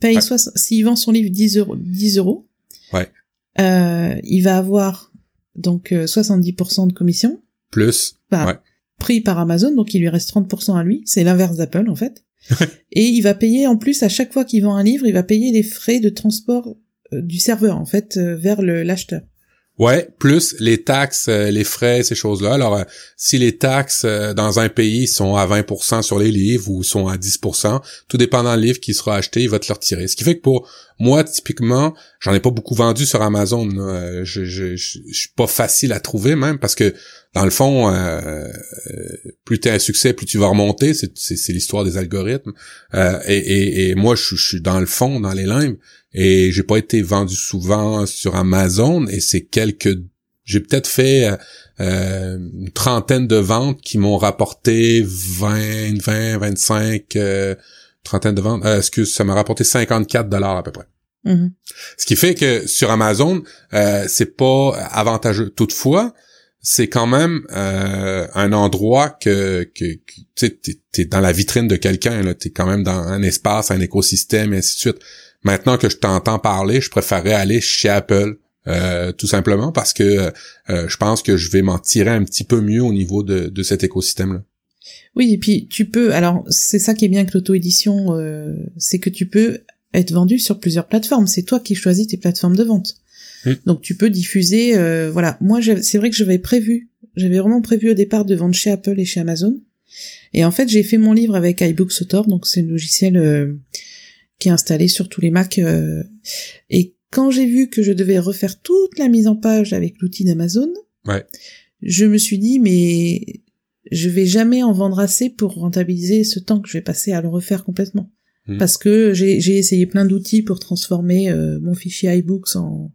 paye s'il vend son livre 10 euros 10 euros. Ouais. il va avoir donc 70% de commission. Plus. ouais pris par Amazon, donc il lui reste 30% à lui, c'est l'inverse d'Apple en fait. et il va payer en plus à chaque fois qu'il vend un livre, il va payer les frais de transport euh, du serveur en fait euh, vers l'acheteur. Ouais, plus les taxes, euh, les frais, ces choses-là. Alors, si les taxes dans un pays sont à 20% sur les livres ou sont à 10%, tout dépendant du livre qui sera acheté, il va te le retirer. Ce qui fait que pour moi, typiquement, j'en ai pas beaucoup vendu sur Amazon. Je, je, je, je, suis pas facile à trouver même parce que dans le fond, euh, plus tu as un succès, plus tu vas remonter. C'est l'histoire des algorithmes. Euh, et, moi, je, suis dans le fond, dans les limbes, et j'ai pas été vendu souvent sur Amazon. Et c'est quelques, j'ai peut-être fait euh, une trentaine de ventes qui m'ont rapporté 20, 20, 25, trentaine de ventes. excuse, ça m'a rapporté 54 dollars à peu près. Mm-hmm. Ce qui fait que sur Amazon, c'est pas avantageux. Toutefois, c'est quand même euh, un endroit que, que, tu es, dans la vitrine de quelqu'un, tu es quand même dans un espace, un écosystème, et ainsi de suite. Maintenant que je t'entends parler, je préférerais aller chez Apple, euh, tout simplement parce que euh, je pense que je vais m'en tirer un petit peu mieux au niveau de, de cet écosystème-là. Oui, et puis tu peux, alors c'est ça qui est bien avec l'auto-édition, c'est que tu peux être vendu sur plusieurs plateformes. C'est toi qui choisis tes plateformes de vente. Mm. Donc tu peux diffuser, euh, voilà. Moi, c'est vrai que j'avais prévu, j'avais vraiment prévu au départ de vendre chez Apple et chez Amazon. Et en fait, j'ai fait mon livre avec iBooks Author, donc c'est le logiciel euh, qui est installé sur tous les Mac. Euh, et quand j'ai vu que je devais refaire toute la mise en page avec l'outil d'Amazon, je me suis dit mais je vais jamais en vendre assez pour rentabiliser ce temps que je vais passer à le refaire complètement. Mm. Parce que j'ai essayé plein d'outils pour transformer mon fichier iBooks en,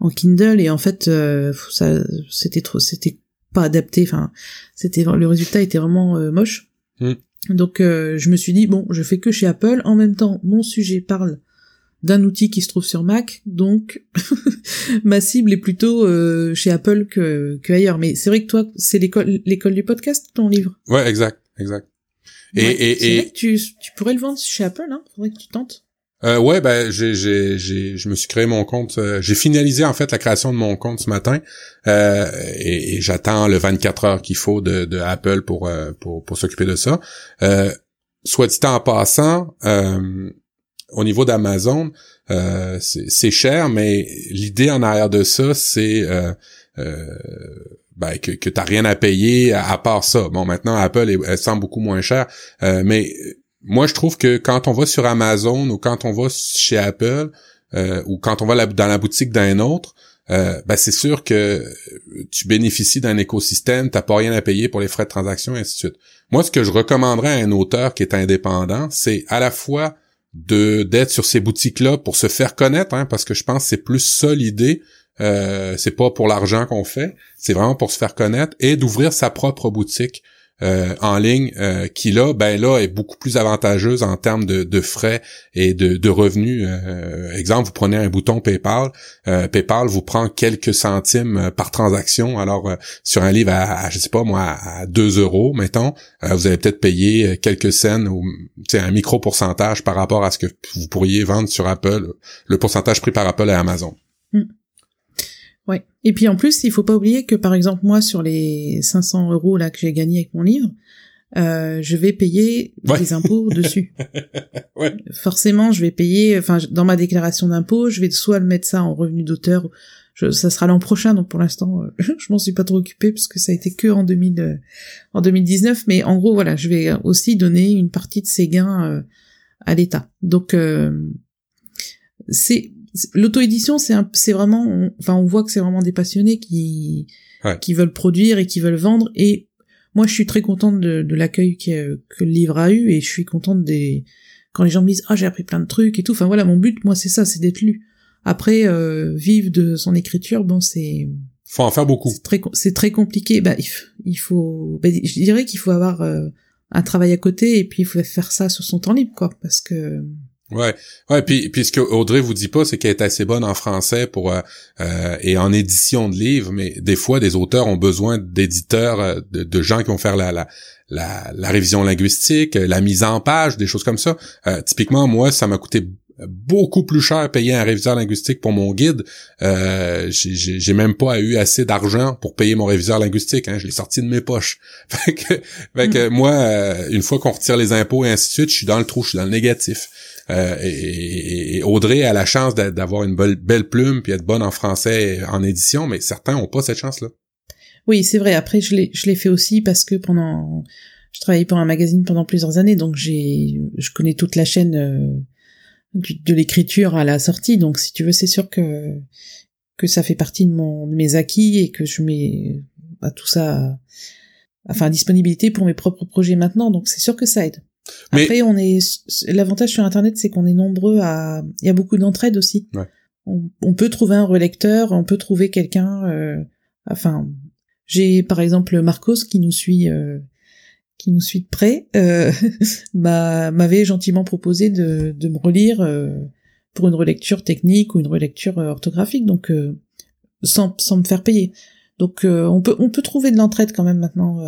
en Kindle et en fait euh, ça c'était trop c'était pas adapté enfin c'était le résultat était vraiment euh, moche. Mm. donc euh, je me suis dit bon je fais que chez Apple. En même temps mon sujet parle d'un outil qui se trouve sur Mac donc ma cible est plutôt chez Apple que, que ailleurs. Mais c'est vrai que toi c'est l'école l'école du podcast ton livre? Ouais exact exact. Et, et, et... tu, tu pourrais le vendre chez Apple hein. Faudrait que tu tentes euh, ouais, ben j'ai, je me suis créé mon compte. Euh, j'ai finalisé en fait la création de mon compte ce matin euh, et, j'attends le 24 heures qu'il faut de, Apple pour, euh, pour, pour s'occuper de ça. Soit dit en passant, au niveau d'Amazon, c'est, c'est cher, mais l'idée en arrière de ça, c'est ben, que, que t'as rien à payer à, part ça. Bon, maintenant Apple elle semble beaucoup moins cher, mais moi, je trouve que quand on va sur Amazon ou quand on va chez Apple euh, ou quand on va dans la boutique d'un autre, euh, ben c'est sûr que tu bénéficies d'un écosystème, t'as pas rien à payer pour les frais de transaction, et ainsi de suite. Moi, ce que je recommanderais à un auteur qui est indépendant, c'est à la fois d'être sur ces boutiques-là pour se faire connaître, hein, parce que je pense que c'est plus ça l'idée. Euh, c'est pas pour l'argent qu'on fait, c'est vraiment pour se faire connaître et d'ouvrir sa propre boutique. Euh, en ligne euh, qui là ben là est beaucoup plus avantageuse en termes de, de frais et de, de revenus. Euh, exemple vous prenez un bouton PayPal. PayPal vous prend quelques centimes par transaction. Alors sur un livre à, je sais pas moi à 2 euros mettons vous allez peut-être payer quelques cents ou un micro pourcentage par rapport à ce que vous pourriez vendre sur Apple le pourcentage pris par Apple et Amazon. Hmm. Ouais. Et puis en plus, il faut pas oublier que par exemple moi sur les 500 euros là que j'ai gagné avec mon livre, euh, je vais payer des impôts dessus. Ouais. Forcément, je vais payer. Enfin, dans ma déclaration d'impôt, je vais soit le mettre ça en revenu d'auteur. ça sera l'an prochain, donc pour l'instant, euh, je m'en suis pas trop occupé parce que ça a été que en 2000, euh, en 2019. Mais en gros, voilà, je vais aussi donner une partie de ces gains euh, à l'État. Donc c'est l'auto-édition, c'est c'est vraiment, enfin, on voit que c'est vraiment des passionnés qui qui veulent produire et qui veulent vendre. Et moi, je suis très contente de, de l'accueil que, que le livre a eu et je suis contente des quand les gens me disent ah j'ai appris plein de trucs et tout. Enfin voilà, mon but, moi, c'est ça, c'est d'être lu. Après, euh, vivre de son écriture, bon, c'est faut en faire beaucoup. C'est très, c'est très compliqué. Bah, il, faut, bah, je dirais qu'il faut avoir euh, un travail à côté et puis il faut faire ça sur son temps libre, quoi, parce que Ouais, ouais, puis, puis ce que Audrey vous dit pas, c'est qu'elle est assez bonne en français pour euh, euh, et en édition de livres, mais des fois, des auteurs ont besoin d'éditeurs, euh, de, gens qui vont faire la, la, la, la, révision linguistique, la mise en page, des choses comme ça. typiquement, moi, ça m'a coûté beaucoup plus cher payer un réviseur linguistique pour mon guide. Euh, j'ai même pas eu assez d'argent pour payer mon réviseur linguistique. Hein, je l'ai sorti de mes poches. fait que, hmm. moi, une fois qu'on retire les impôts et ainsi de suite, je suis dans le trou, je suis dans le négatif. Euh, et, Audrey a la chance d'avoir une belle, plume puis être bonne en français en édition, mais certains ont pas cette chance-là. Oui, c'est vrai. Après, je l'ai, fait aussi parce que pendant, je travaillais pour un magazine pendant plusieurs années, donc j'ai, je connais toute la chaîne euh, de l'écriture à la sortie. Donc, si tu veux, c'est sûr que que ça fait partie de mon de mes acquis et que je mets bah, tout ça, enfin, à disponibilité pour mes propres projets maintenant. Donc, c'est sûr que ça aide. Après, on est l'avantage sur Internet, c'est qu'on est nombreux à. Il y a beaucoup d'entraide aussi. Ouais. On, peut trouver un relecteur, on peut trouver quelqu'un. Euh... Enfin, j'ai par exemple Marcos qui nous suit, euh... qui nous suit de près, euh... m'avait gentiment proposé de, de me relire euh, pour une relecture technique ou une relecture euh, orthographique, donc euh, sans, sans me faire payer. Donc on peut on peut trouver de l'entraide quand même maintenant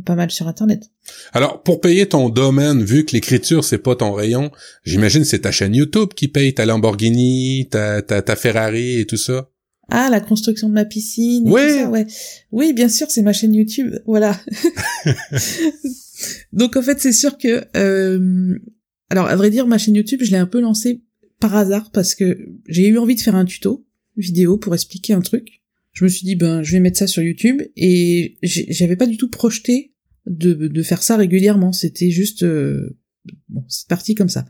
pas mal sur internet. Alors pour payer ton domaine, vu que l'écriture c'est pas ton rayon, j'imagine c'est ta chaîne YouTube qui paye ta Lamborghini, ta, ta, ta Ferrari et tout ça. Ah, la construction de ma piscine. Oui. Tout ça, ouais. Oui, bien sûr, c'est ma chaîne YouTube. Voilà. Donc en fait, c'est sûr que, euh... alors à vrai dire, ma chaîne YouTube, je l'ai un peu lancée par hasard parce que j'ai eu envie de faire un tuto vidéo pour expliquer un truc je me suis dit ben je vais mettre ça sur YouTube et j'avais pas du tout projeté de, de faire ça régulièrement. C'était juste euh, bon c'est parti comme ça.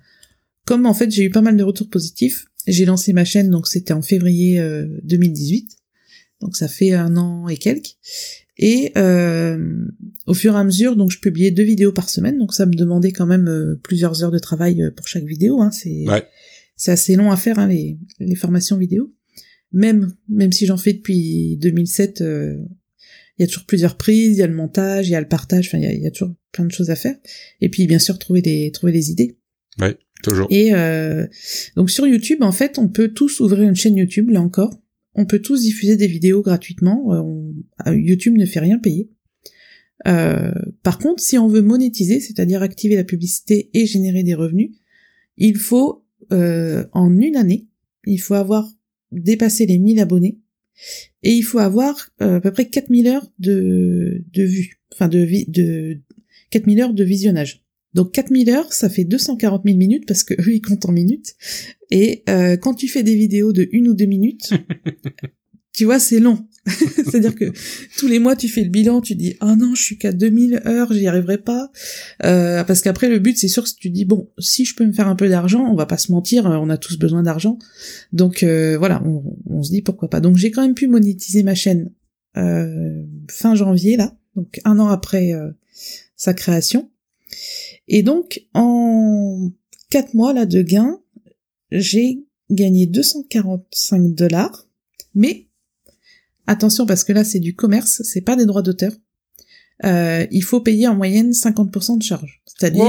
Comme en fait j'ai eu pas mal de retours positifs, j'ai lancé ma chaîne donc c'était en février 2018, euh, donc ça fait un an et quelques. Et euh, au fur et à mesure, donc je publiais deux vidéos par semaine, donc ça me demandait quand même plusieurs heures de travail pour chaque vidéo. Hein, c'est c'est assez long à faire hein, les, les formations vidéo même même si j'en fais depuis 2007 euh, il y a toujours plusieurs prises il y a le montage il y a le partage enfin il y a, toujours plein de choses à faire. Et puis bien sûr trouver des trouver des idées. Oui toujours. Et euh, donc sur YouTube en fait on peut tous ouvrir une chaîne YouTube là encore. On peut tous diffuser des vidéos gratuitement. Euh, YouTube ne fait rien payer. Par contre si on veut monétiser c'est-à-dire activer la publicité et générer des revenus il faut en une année il faut avoir dépasser les 1000 abonnés et il faut avoir euh, à peu près 4000 heures de, de vues, enfin de, de 4000 heures de visionnage. Donc 4000 heures, ça fait 240 000 minutes parce que eux ils comptent en minutes. Et euh, quand tu fais des vidéos de une ou deux minutes, tu vois c'est long. C'est-à-dire que tous les mois tu fais le bilan, tu dis ah non je suis qu'à 2000 heures, j'y arriverai pas. Euh, parce qu'après le but c'est sûr que tu dis bon si je peux me faire un peu d'argent, on va pas se mentir, on a tous besoin d'argent. Donc euh, voilà, on, se dit pourquoi pas. Donc j'ai quand même pu monétiser ma chaîne euh, fin janvier là, donc un an après sa création. Et donc en quatre mois là de gains, j'ai gagné 245 dollars, mais attention parce que là c'est du commerce, c'est pas des droits d'auteur. Euh, il faut payer en moyenne 50% de charge. C'est-à-dire,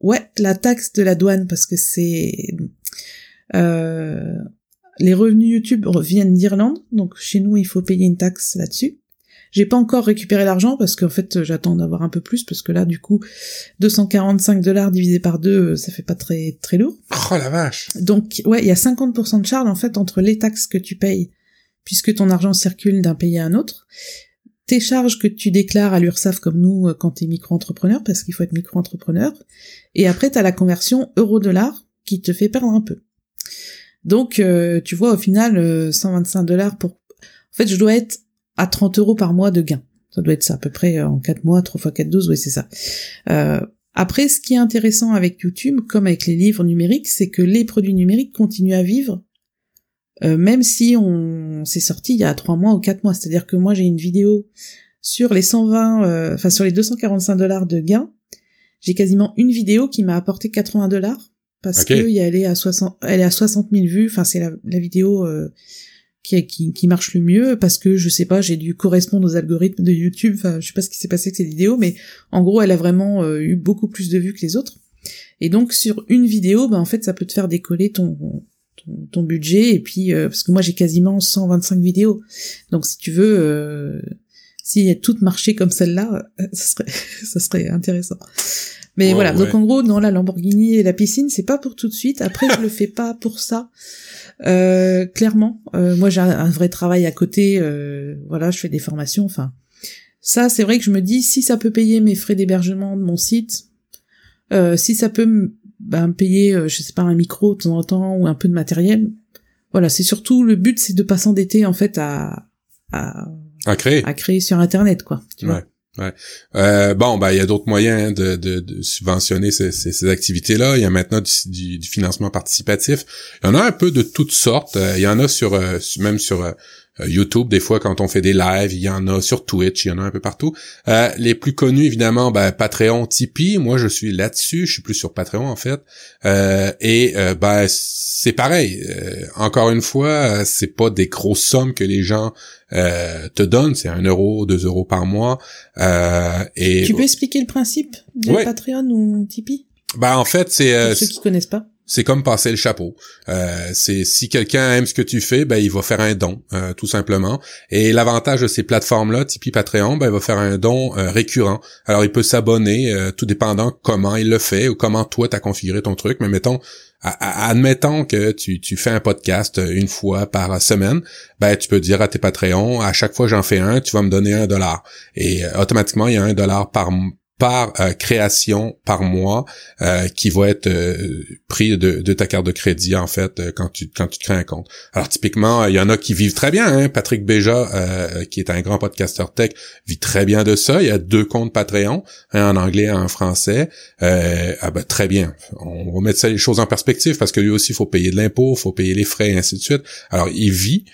ouais, la taxe de la douane parce que c'est euh, les revenus YouTube viennent d'Irlande, donc chez nous il faut payer une taxe là-dessus. J'ai pas encore récupéré l'argent parce qu'en fait j'attends d'avoir un peu plus parce que là du coup 245 dollars divisé par deux ça fait pas très très lourd. Oh la vache. Donc ouais il y a 50% de charge en fait entre les taxes que tu payes puisque ton argent circule d'un pays à un autre, tes charges que tu déclares à l'URSSAF comme nous quand tu es micro-entrepreneur parce qu'il faut être micro-entrepreneur et après tu as la conversion euro-dollar qui te fait perdre un peu. Donc euh, tu vois au final 125 dollars pour en fait je dois être à 30 euros par mois de gain. Ça doit être ça, à peu près euh, en 4 mois, 3 fois 4, 12, oui c'est ça. Euh, après, ce qui est intéressant avec YouTube, comme avec les livres numériques, c'est que les produits numériques continuent à vivre, euh, même si on s'est sorti il y a 3 mois ou 4 mois. C'est-à-dire que moi, j'ai une vidéo sur les 120, enfin sur les 245 dollars de gain, j'ai quasiment une vidéo qui m'a apporté 80 dollars parce que elle est à 60, elle est à 60 000 vues. Enfin, c'est la, la, vidéo qui, qui, marche le mieux parce que je sais pas, j'ai dû correspondre aux algorithmes de YouTube. Enfin, je sais pas ce qui s'est passé avec cette vidéo, mais en gros, elle a vraiment euh, eu beaucoup plus de vues que les autres. Et donc sur une vidéo, ben en fait, ça peut te faire décoller ton ton, budget et puis euh, parce que moi j'ai quasiment 125 vidéos. Donc si tu veux, euh, si toutes marchaient comme celle-là, euh, ça serait ça serait intéressant. Mais voilà, donc en gros, dans la Lamborghini et la piscine, c'est pas pour tout de suite. Après, je le fais pas pour ça. Euh, clairement, moi j'ai un vrai travail à côté. Voilà, je fais des formations. Enfin, ça, c'est vrai que je me dis si ça peut payer mes frais d'hébergement de mon site, si ça peut me payer, je sais pas, un micro de temps en temps ou un peu de matériel. Voilà, c'est surtout le but, c'est de pas s'endetter en fait à, à à créer à créer sur internet quoi. Tu ouais. Ouais. Euh, bon, ben il y a d'autres moyens de, de, de subventionner ces, ces, activités-là. Il y a maintenant du, du, financement participatif. Il y en a un peu de toutes sortes. Euh, il y en a sur euh, même sur euh, YouTube, des fois quand on fait des lives, il y en a sur Twitch, il y en a un peu partout. Euh, les plus connus, évidemment, ben, Patreon, Tipeee. Moi, je suis là-dessus. Je suis plus sur Patreon en fait. Euh, et ben c'est pareil. encore une fois, c'est pas des grosses sommes que les gens euh, te donne, c'est un euro, deux euros par mois. Euh, et tu peux expliquer le principe de Patreon ou Tipeee? Bah en fait c'est euh, ceux qui connaissent pas. C'est comme passer le chapeau. Euh, c'est si quelqu'un aime ce que tu fais, ben il va faire un don, euh, tout simplement. Et l'avantage de ces plateformes-là, Tipeee, Patreon, ben il va faire un don euh, récurrent. Alors il peut s'abonner, tout dépendant comment il le fait ou comment toi t'as configuré ton truc. Mais mettons, admettons que tu, tu fais un podcast une fois par semaine, ben tu peux dire à tes Patreons, à chaque fois j'en fais un, tu vas me donner un dollar. Et automatiquement, il y a un dollar par par euh, création par mois euh, qui va être euh, pris de, ta carte de crédit en fait quand tu quand tu crées un compte. Alors typiquement, il y en a qui vivent très bien. Hein? Patrick Béja, qui est un grand podcasteur tech, vit très bien de ça. Il a deux comptes Patreon, un en anglais, un en français. ah ben très bien. On va mettre ça les choses en perspective parce que lui aussi, il faut payer de l'impôt, il faut payer les frais et ainsi de suite. Alors il vit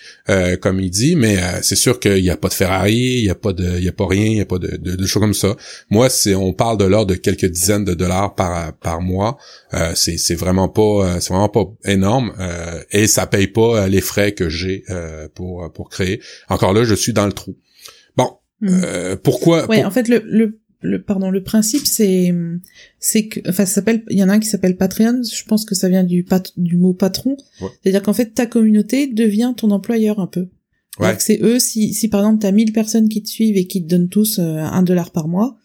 comme il dit, mais c'est sûr qu'il n'y a pas de Ferrari, il n'y a pas de, il y a pas rien, il n'y a pas de, de, de choses comme ça. Moi, c'est on parle de l'ordre de quelques dizaines de dollars par par mois. Euh, c'est c'est vraiment pas euh, c'est vraiment pas énorme euh, et ça paye pas les frais que j'ai pour pour créer. Encore là, je suis dans le trou. Bon, mm. pourquoi Ouais, en fait le, le le pardon le principe c'est c'est que enfin ça s'appelle il y en a un qui s'appelle Patreon je pense que ça vient du pat, du mot patron c'est-à-dire qu'en fait ta communauté devient ton employeur un peu ouais. c'est eux si si par exemple t'as 1000 personnes qui te suivent et qui te donnent tous un dollar par mois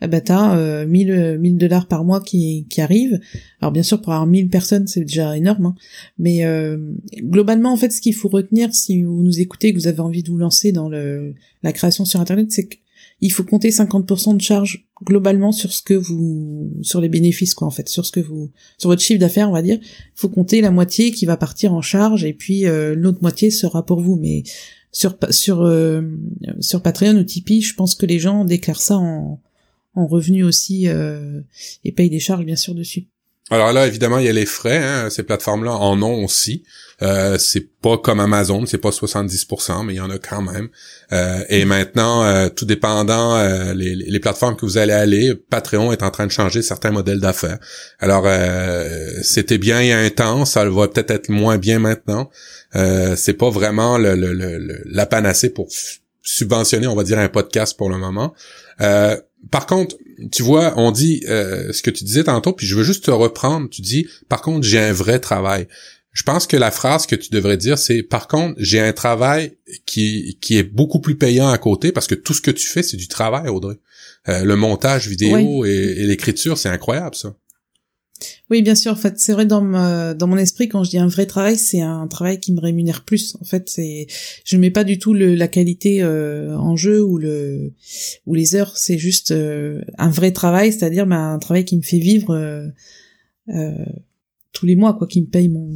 eh ben t'as euh, 1000 1000 dollars par mois qui qui arrivent. Alors bien sûr pour avoir 1000 personnes c'est déjà énorme, hein. mais euh, globalement en fait ce qu'il faut retenir si vous nous écoutez que vous avez envie de vous lancer dans le la création sur internet, c'est qu'il faut compter 50% de charge globalement sur ce que vous sur les bénéfices quoi en fait sur ce que vous sur votre chiffre d'affaires on va dire il faut compter la moitié qui va partir en charge et puis euh, l'autre moitié sera pour vous mais sur sur euh, sur Patreon ou Tipeee, je pense que les gens déclarent ça en en revenus aussi euh, et payent des charges bien sûr dessus. Alors là, évidemment, il y a les frais. Hein, ces plateformes-là en ont aussi. Euh, c'est pas comme Amazon, c'est pas 70%, mais il y en a quand même. Euh, et maintenant, euh, tout dépendant euh, les, plateformes que vous allez aller, Patreon est en train de changer certains modèles d'affaires. Alors, c'était bien il y a un temps, ça va peut-être être moins bien maintenant. c'est pas vraiment le, la panacée pour subventionner, on va dire, un podcast pour le moment. Par contre, tu vois, on dit ce que tu disais tantôt, puis je veux juste te reprendre. Tu dis, par contre, j'ai un vrai travail. Je pense que la phrase que tu devrais dire, c'est par contre, j'ai un travail qui, qui est beaucoup plus payant à côté parce que tout ce que tu fais, c'est du travail, Audrey. Euh, le montage vidéo et, l'écriture, c'est incroyable, ça. Oui, bien sûr. En fait, c'est vrai dans dans mon esprit quand je dis un vrai travail, c'est un travail qui me rémunère plus. En fait, c'est je ne mets pas du tout le, la qualité euh, en jeu ou le ou les heures. C'est juste euh, un vrai travail, c'est-à-dire bah, un travail qui me fait vivre tous les mois, quoi, qui me paye mon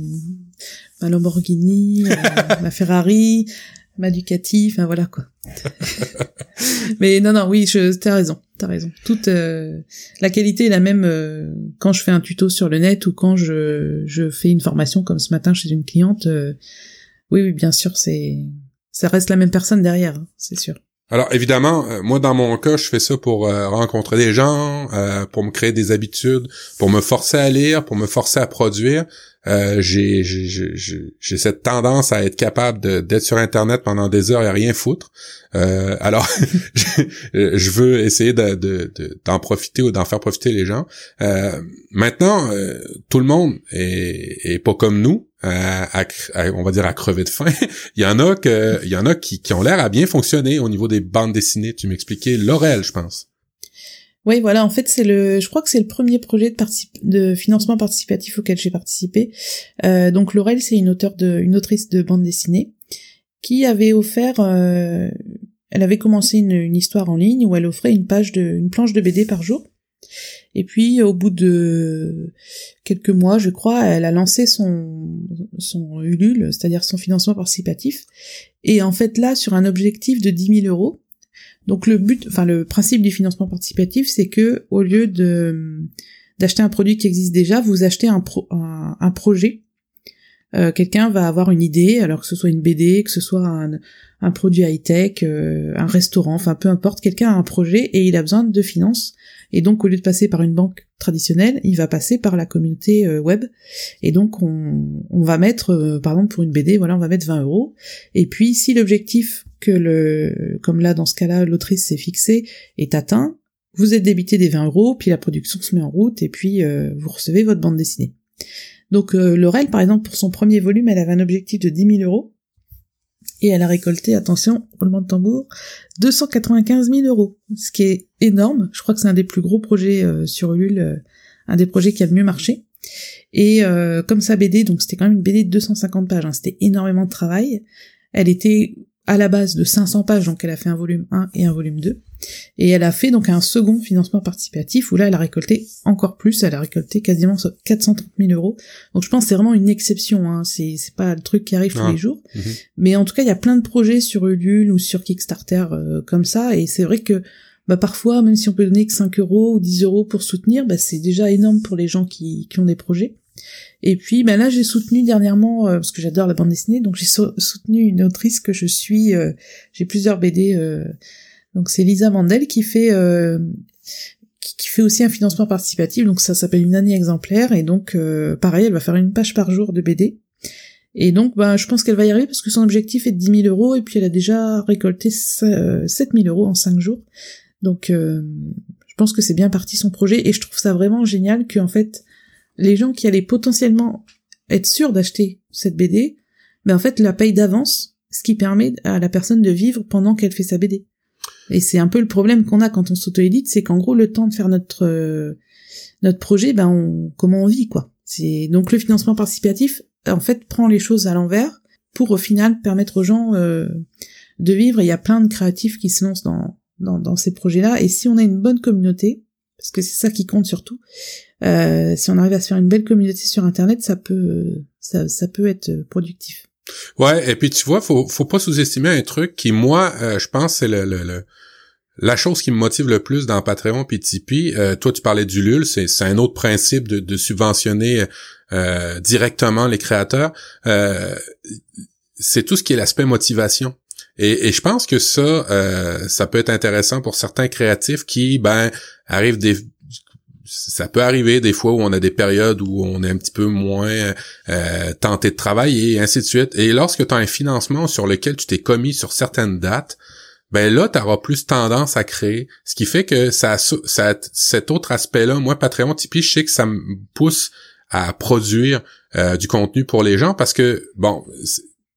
ma Lamborghini, euh, ma Ferrari, ma Ducati, enfin voilà quoi. Mais non, non, oui, je, t'as raison, t'as raison. Toute euh, la qualité est la même euh, quand je fais un tuto sur le net ou quand je, je fais une formation comme ce matin chez une cliente. oui, oui, bien sûr, c'est ça reste la même personne derrière, hein, c'est sûr. Alors évidemment, euh, moi dans mon cas, je fais ça pour euh, rencontrer des gens, euh, pour me créer des habitudes, pour me forcer à lire, pour me forcer à produire. j'ai j'ai cette tendance à être capable d'être sur internet pendant des heures et rien foutre. alors je veux essayer de d'en profiter ou d'en faire profiter les gens. maintenant, tout le monde est, est pas comme nous à, on va dire à crever de faim. il y en a que, il y en a qui, qui ont l'air à bien fonctionner au niveau des bandes dessinées. Tu m'expliquais Laurel, je pense. Oui, voilà. En fait, c'est le, je crois que c'est le premier projet de, de financement participatif auquel j'ai participé. Euh, donc Laurel, c'est une auteure de, une autrice de bande dessinée qui avait offert, euh, elle avait commencé une, une histoire en ligne où elle offrait une page de, une planche de BD par jour. Et puis au bout de quelques mois, je crois, elle a lancé son son Ulule, c'est-à-dire son financement participatif. Et en fait là, sur un objectif de 10 000 euros. Donc le but, enfin le principe du financement participatif, c'est que au lieu de d'acheter un produit qui existe déjà, vous achetez un, un, projet. Euh, quelqu'un va avoir une idée, alors que ce soit une BD, que ce soit un, un produit high-tech, euh, un restaurant, enfin peu importe, quelqu'un a un projet et il a besoin de finances et donc, au lieu de passer par une banque traditionnelle, il va passer par la communauté euh, web. Et donc, on, va mettre, euh, par exemple, pour une BD, voilà, on va mettre 20 euros. Et puis, si l'objectif que le, comme là, dans ce cas-là, l'autrice s'est fixé, est atteint, vous êtes débité des 20 euros, puis la production se met en route, et puis euh, vous recevez votre bande dessinée. Donc, Laurel, par exemple, pour son premier volume, elle avait un objectif de 10 000 euros et elle a récolté, attention, roulement de tambour, 295 000 euros, ce qui est énorme. Je crois que c'est un des plus gros projets euh, sur Ulule, euh, un des projets qui a le mieux marché. Et euh, comme sa BD, donc c'était quand même une BD de 250 pages, hein, c'était énormément de travail. Elle était à la base de 500 pages, donc elle a fait un volume 1 et un volume 2. Et elle a fait donc un second financement participatif où là elle a récolté encore plus, elle a récolté quasiment 430 000 euros. Donc je pense que c'est vraiment une exception, hein. c'est c'est pas le truc qui arrive tous les jours. Mhm. Mais en tout cas il y a plein de projets sur Ulule ou sur Kickstarter euh, comme ça et c'est vrai que bah parfois même si on peut donner que 5 euros ou 10 euros pour soutenir, bah c'est déjà énorme pour les gens qui, qui ont des projets. Et puis bah là j'ai soutenu dernièrement euh, parce que j'adore la bande dessinée donc j'ai soutenu une autrice que je suis euh, j'ai plusieurs BD donc c'est Lisa Mandel qui fait euh, qui fait aussi un financement participatif, donc ça s'appelle une année exemplaire, et donc euh, pareil, elle va faire une page par jour de BD. Et donc bah, je pense qu'elle va y arriver parce que son objectif est de 10 000 euros, et puis elle a déjà récolté 7 000 euros en 5 jours. Donc euh, je pense que c'est bien parti son projet, et je trouve ça vraiment génial qu'en fait, les gens qui allaient potentiellement être sûrs d'acheter cette BD, ben en fait la paye d'avance, ce qui permet à la personne de vivre pendant qu'elle fait sa BD. Et c'est un peu le problème qu'on a quand on s'auto-édite, c'est qu'en gros, le temps de faire notre euh, notre projet, ben on, comment on vit quoi. C'est donc le financement participatif, en fait, prend les choses à l'envers pour au final permettre aux gens euh, de vivre. il y a plein de créatifs qui se lancent dans dans, dans ces projets-là. Et si on a une bonne communauté, parce que c'est ça qui compte surtout, euh, si on arrive à se faire une belle communauté sur Internet, ça peut ça, ça peut être productif. Ouais, et puis tu vois, faut faut pas sous-estimer un truc qui moi, euh, je pense, c'est le, le, la chose qui me motive le plus dans Patreon puis Tipeee. Euh, toi, tu parlais du LUL, c'est c'est un autre principe de, de subventionner euh, directement les créateurs. c'est tout ce qui est l'aspect motivation. Et, et, je pense que ça, ça peut être intéressant pour certains créatifs qui, ben, arrivent des, ça peut arriver des fois où on a des périodes où on est un petit peu moins euh, tenté de travailler et ainsi de suite. Et lorsque tu as un financement sur lequel tu t'es commis sur certaines dates, ben là, tu auras plus tendance à créer. Ce qui fait que ça, ça cet autre aspect-là, moi, Patreon, Tipeee, je sais que ça me pousse à produire euh, du contenu pour les gens parce que, bon,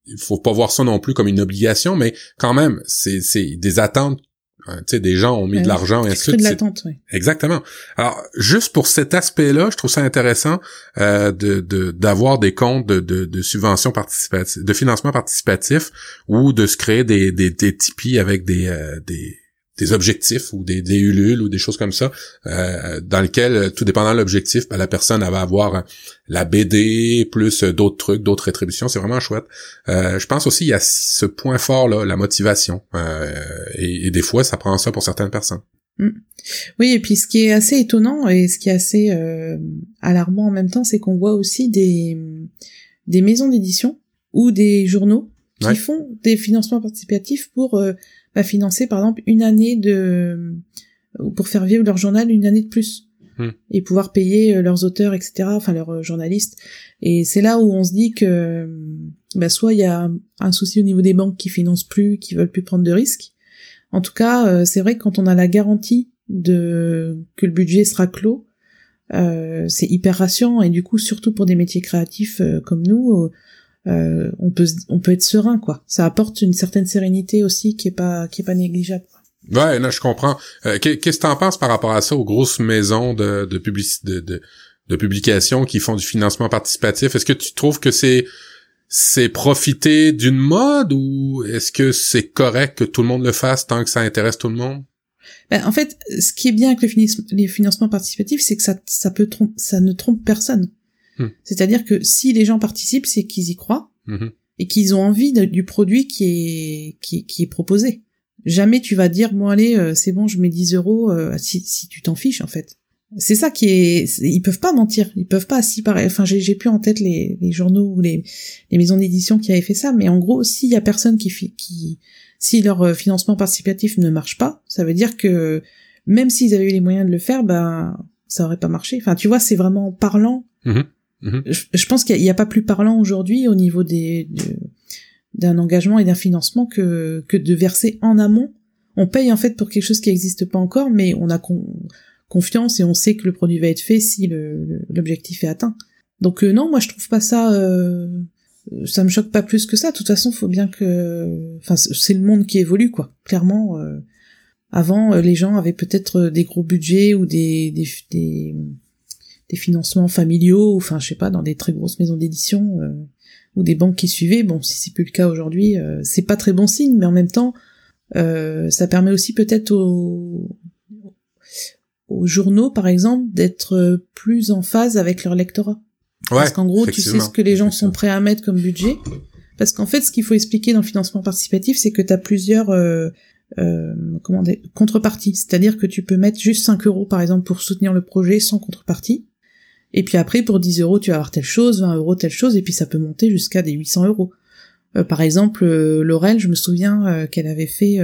il faut pas voir ça non plus comme une obligation, mais quand même, c'est des attentes Hein, tu sais, des gens ont mis de l'argent et ainsi de l'attente, oui. Exactement. Alors, juste pour cet aspect-là, je trouve ça intéressant euh, de d'avoir des comptes de, de, de subventions participatives, de financement participatif ou de se créer des, des, des Tipeee avec des, euh, des des objectifs ou des, des ulules ou des choses comme ça, euh, dans lesquels, tout dépendant de l'objectif, ben, la personne va avoir la BD plus d'autres trucs, d'autres rétributions. C'est vraiment chouette. Euh, je pense aussi il y a ce point fort là, la motivation. Euh, et, des fois, ça prend ça pour certaines personnes. Mm. Oui, et puis ce qui est assez étonnant et ce qui est assez alarmant en même temps, c'est qu'on voit aussi des des maisons d'édition ou des journaux qui font des financements participatifs pour va financer par exemple une année de pour faire vivre leur journal une année de plus. Hmm. et pouvoir payer euh, leurs auteurs etc enfin leurs euh, journalistes. Et c'est là où on se dit que bah, soit il y a un souci au niveau des banques qui financent plus qui veulent plus prendre de risques. En tout cas euh, c'est vrai que quand on a la garantie de que le budget sera clos euh, c'est hyper rassurant. Et du coup surtout pour des métiers créatifs comme nous euh, on peut on peut être serein quoi. Ça apporte une certaine sérénité aussi qui est pas qui est pas négligeable. Ouais, non, je comprends. Euh, qu'est-ce que t'en penses par rapport à ça aux grosses maisons de de, de, de, de publication qui font du financement participatif? Est-ce que tu trouves que c'est c'est profiter d'une mode ou est-ce que c'est correct que tout le monde le fasse tant que ça intéresse tout le monde? Ben, en fait, ce qui est bien avec les financements participatifs, c'est que ça, ça peut ça ne trompe personne. Hmm. C'est-à-dire que si les gens participent, c'est qu'ils y croient mhm. et qu'ils ont envie du produit qui est, qui, est proposé. Jamais tu vas dire, bon allez, euh, c'est bon, je mets 10 euros, euh, si, si tu t'en fiches en fait. C'est ça qui est, ils peuvent pas mentir, ils peuvent pas, si pareil, enfin j'ai plus en tête les, les journaux ou les, les maisons d'édition qui avaient fait ça, mais en gros, s'il y a personne qui, qui, si leur euh, financement participatif ne marche pas, ça veut dire que même s'ils avaient eu les moyens de le faire, ben ça aurait pas marché. Enfin, tu vois, c'est vraiment parlant. Mhm. Mhm. Je, pense qu'il n'y a, pas plus parlant aujourd'hui au niveau des d'un engagement et d'un financement que que de verser en amont. On paye en fait pour quelque chose qui n'existe pas encore, mais on a confiance et on sait que le produit va être fait si l'objectif est atteint. Donc euh, non, moi je trouve pas ça. Euh, ça me choque pas plus que ça. De toute façon, faut bien que. Enfin, c'est le monde qui évolue quoi. Clairement. Euh, avant, les gens avaient peut-être des gros budgets ou des, des, des des financements familiaux, enfin je sais pas, dans des très grosses maisons d'édition euh, ou des banques qui suivaient. Bon, si c'est plus le cas aujourd'hui, euh, c'est pas très bon signe, mais en même temps, euh, ça permet aussi peut-être aux, aux journaux, par exemple, d'être plus en phase avec leur lectorat. Parce qu'en gros, tu sais ce que les gens sont prêts à mettre comme budget. Parce qu'en fait, ce qu'il faut expliquer dans le financement participatif, c'est que tu as plusieurs euh, comment dire, contreparties. C'est-à-dire que tu peux mettre juste 5 euros, par exemple, pour soutenir le projet sans contrepartie. Et puis après, pour 10 euros, tu vas avoir telle chose, 20 euros, telle chose, et puis ça peut monter jusqu'à des 800 euros. Euh, par exemple, euh, Laurel, je me souviens euh, qu'elle avait fait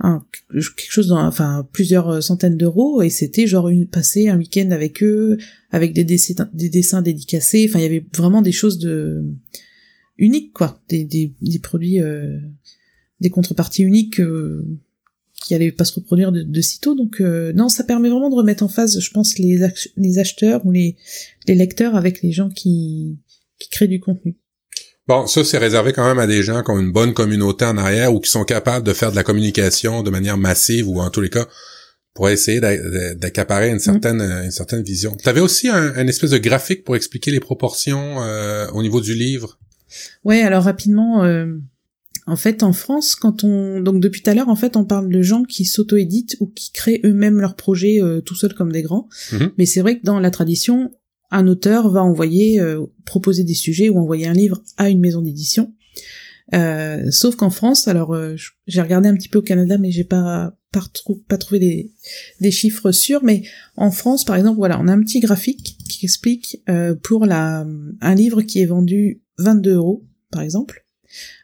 un, quelque chose dans, enfin, plusieurs centaines d'euros, et c'était genre une, passer un week-end avec eux, avec des, dessins, des dessins dédicacés, enfin, il y avait vraiment des choses de uniques, quoi, des, des, des produits, des contreparties uniques qui allait pas se reproduire de, sitôt. Donc euh, non, ça permet vraiment de remettre en phase, je pense, les, les acheteurs ou les, les lecteurs avec les gens qui, qui créent du contenu. Bon, ça c'est réservé quand même à des gens qui ont une bonne communauté en arrière ou qui sont capables de faire de la communication de manière massive ou en tous les cas pour essayer d'accaparer une mm. certaine une certaine vision. Tu avais aussi un, espèce de graphique pour expliquer les proportions euh, au niveau du livre? Ouais, alors rapidement, euh, en fait, en France, quand on donc depuis tout à l'heure, en fait, on parle de gens qui s'auto-éditent ou qui créent eux-mêmes leurs projets euh, tout seuls comme des grands. Mhm. Mais c'est vrai que dans la tradition, un auteur va envoyer, euh, proposer des sujets ou envoyer un livre à une maison d'édition. Euh, sauf qu'en France, alors euh, j'ai regardé un petit peu au Canada, mais j'ai pas pas, pas trouvé des, des chiffres sûrs. Mais en France, par exemple, voilà, on a un petit graphique qui explique pour la un livre qui est vendu 22 euros, par exemple.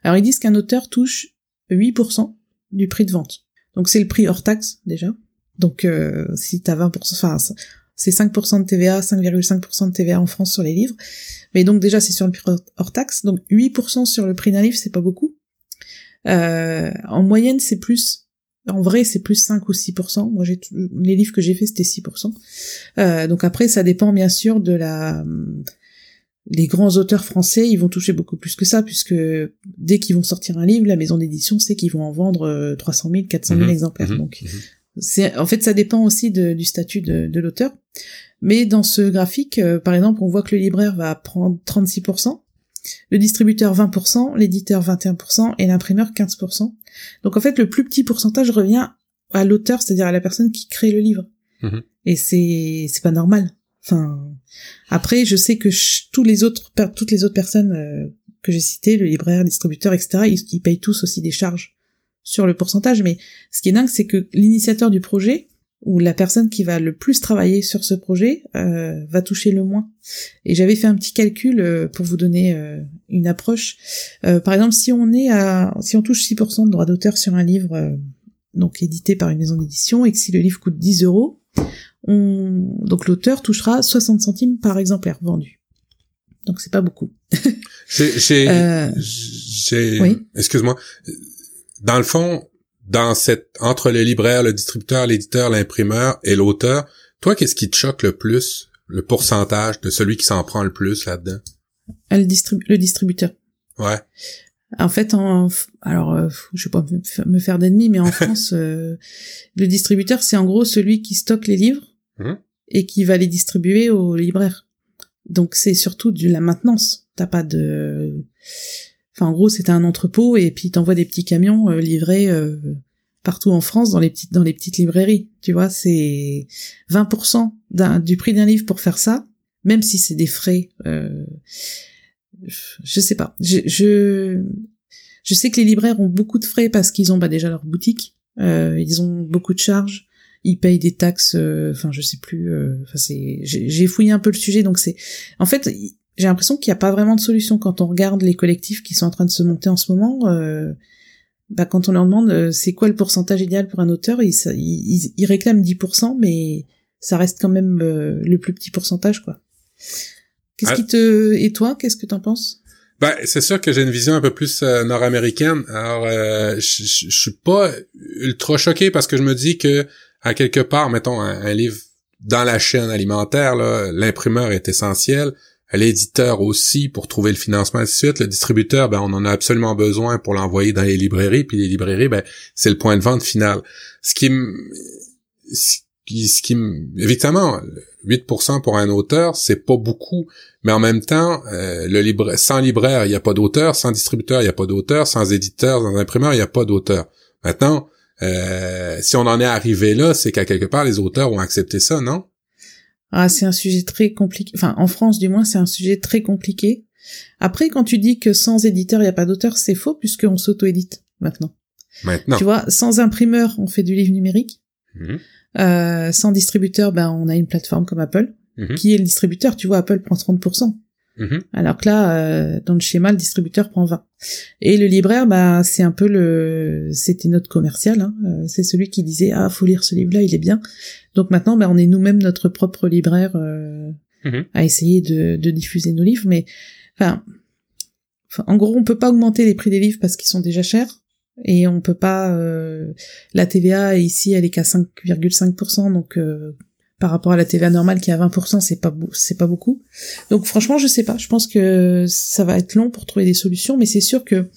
Alors ils disent qu'un auteur touche 8% du prix de vente. Donc c'est le prix hors taxe déjà. Donc euh, si t'as 20%, enfin c'est 5% de TVA, 5,5% de TVA en France sur les livres. Mais donc déjà c'est sur le prix hors taxe, donc 8% sur le prix d'un livre c'est pas beaucoup. Euh, en moyenne c'est plus, en vrai c'est plus 5 ou 6%. Moi j'ai les livres que j'ai fait c'était 6%. Euh, donc après ça dépend bien sûr de la les grands auteurs français, ils vont toucher beaucoup plus que ça, puisque dès qu'ils vont sortir un livre, la maison d'édition sait qu'ils vont en vendre 300 000, 400 000 exemplaires. Mhm. Donc, mhm. c'est, en fait, ça dépend aussi du statut de, l'auteur. Mais dans ce graphique, euh, par exemple, on voit que le libraire va prendre 36%, le distributeur 20%, l'éditeur 21% et l'imprimeur 15%. Donc en fait, le plus petit pourcentage revient à l'auteur, c'est-à-dire à la personne qui crée le livre. Mhm. Et c'est c'est pas normal. Enfin, après, je sais que tous les autres, toutes les autres personnes euh, que j'ai citées, le libraire, le distributeur, etc., ils, payent tous aussi des charges sur le pourcentage. Mais ce qui est dingue, c'est que l'initiateur du projet ou la personne qui va le plus travailler sur ce projet euh, va toucher le moins. Et j'avais fait un petit calcul euh, pour vous donner une approche. par exemple, si on est à, si on touche 6% de droits d'auteur sur un livre donc édité par une maison d'édition et que si le livre coûte 10 euros, on... donc l'auteur touchera 60 centimes par exemplaire vendu. Donc c'est pas beaucoup. euh, excuse-moi. Dans le fond, dans cette, entre le libraire, le distributeur, l'éditeur, l'imprimeur et l'auteur, toi, qu'est-ce qui te choque le plus, le pourcentage de celui qui s'en prend le plus là-dedans? Le, le distributeur. Ouais. En fait, en, alors, euh, je vais pas me faire d'ennemis, mais en France, euh, le distributeur, c'est en gros celui qui stocke les livres Mmh. et qui va les distribuer aux libraires. Donc c'est surtout de la maintenance. T'as pas de, enfin en gros c'est un entrepôt et puis t'envoies des petits camions euh, livrés euh, partout en France dans les petites dans les petites librairies. Tu vois, c'est 20% du prix d'un livre pour faire ça, même si c'est des frais. Euh, je sais pas. Je, je, je sais que les libraires ont beaucoup de frais parce qu'ils ont bah, déjà leur boutique. Euh, ils ont beaucoup de charges ils payent des taxes, euh, enfin je sais plus, euh, enfin c'est, j'ai fouillé un peu le sujet, donc c'est, en fait, j'ai l'impression qu'il n'y a pas vraiment de solution quand on regarde les collectifs qui sont en train de se monter en ce moment. Euh, bah, quand on leur demande c'est quoi le pourcentage idéal pour un auteur, ils, ils, ils réclament 10%, mais ça reste quand même le plus petit pourcentage, quoi. Qu'est-ce ah. qui te et toi, qu'est-ce que t'en penses? Ben, c'est sûr que j'ai une vision un peu plus nord-américaine. Alors, je, je, suis pas ultra choqué parce que je me dis que à quelque part, mettons, un, livre dans la chaîne alimentaire, l'imprimeur est essentiel, l'éditeur aussi pour trouver le financement, ainsi de suite. Le distributeur, ben, on en a absolument besoin pour l'envoyer dans les librairies, puis les librairies, ben, c'est le point de vente final. Ce qui me... Ce qui, évidemment, 8% pour un auteur, c'est pas beaucoup, mais en même temps, euh, le sans libraire, il n'y a pas d'auteur, sans distributeur, il n'y a pas d'auteur, sans éditeur, sans imprimeur, il n'y a pas d'auteur. Maintenant, euh, si on en est arrivé là, c'est qu'à quelque part les auteurs ont accepté ça, non? Ah, c'est un sujet très compliqué. Enfin, en France, du moins, c'est un sujet très compliqué. Après, quand tu dis que sans éditeur, il n'y a pas d'auteur, c'est faux puisqu'on s'auto-édite maintenant. Maintenant. Tu vois, sans imprimeur, on fait du livre numérique. Mhm. Euh, sans distributeur, ben on a une plateforme comme Apple. Mhm. Qui est le distributeur Tu vois, Apple prend 30%. Mhm. Alors que là, euh, dans le schéma, le distributeur prend 20. Et le libraire, bah, c'est un peu le, c'était notre commercial. Hein. Euh, c'est celui qui disait ah faut lire ce livre-là, il est bien. Donc maintenant, bah, on est nous-mêmes notre propre libraire euh, mhm. à essayer de, de, diffuser nos livres. Mais enfin, en gros, on peut pas augmenter les prix des livres parce qu'ils sont déjà chers. Et on peut pas. la TVA ici, elle est qu'à 5,5%, donc par rapport à la TVA normale qui est à 20%, c'est pas c'est pas beaucoup. Donc franchement, je sais pas. Je pense que ça va être long pour trouver des solutions, mais c'est sûr que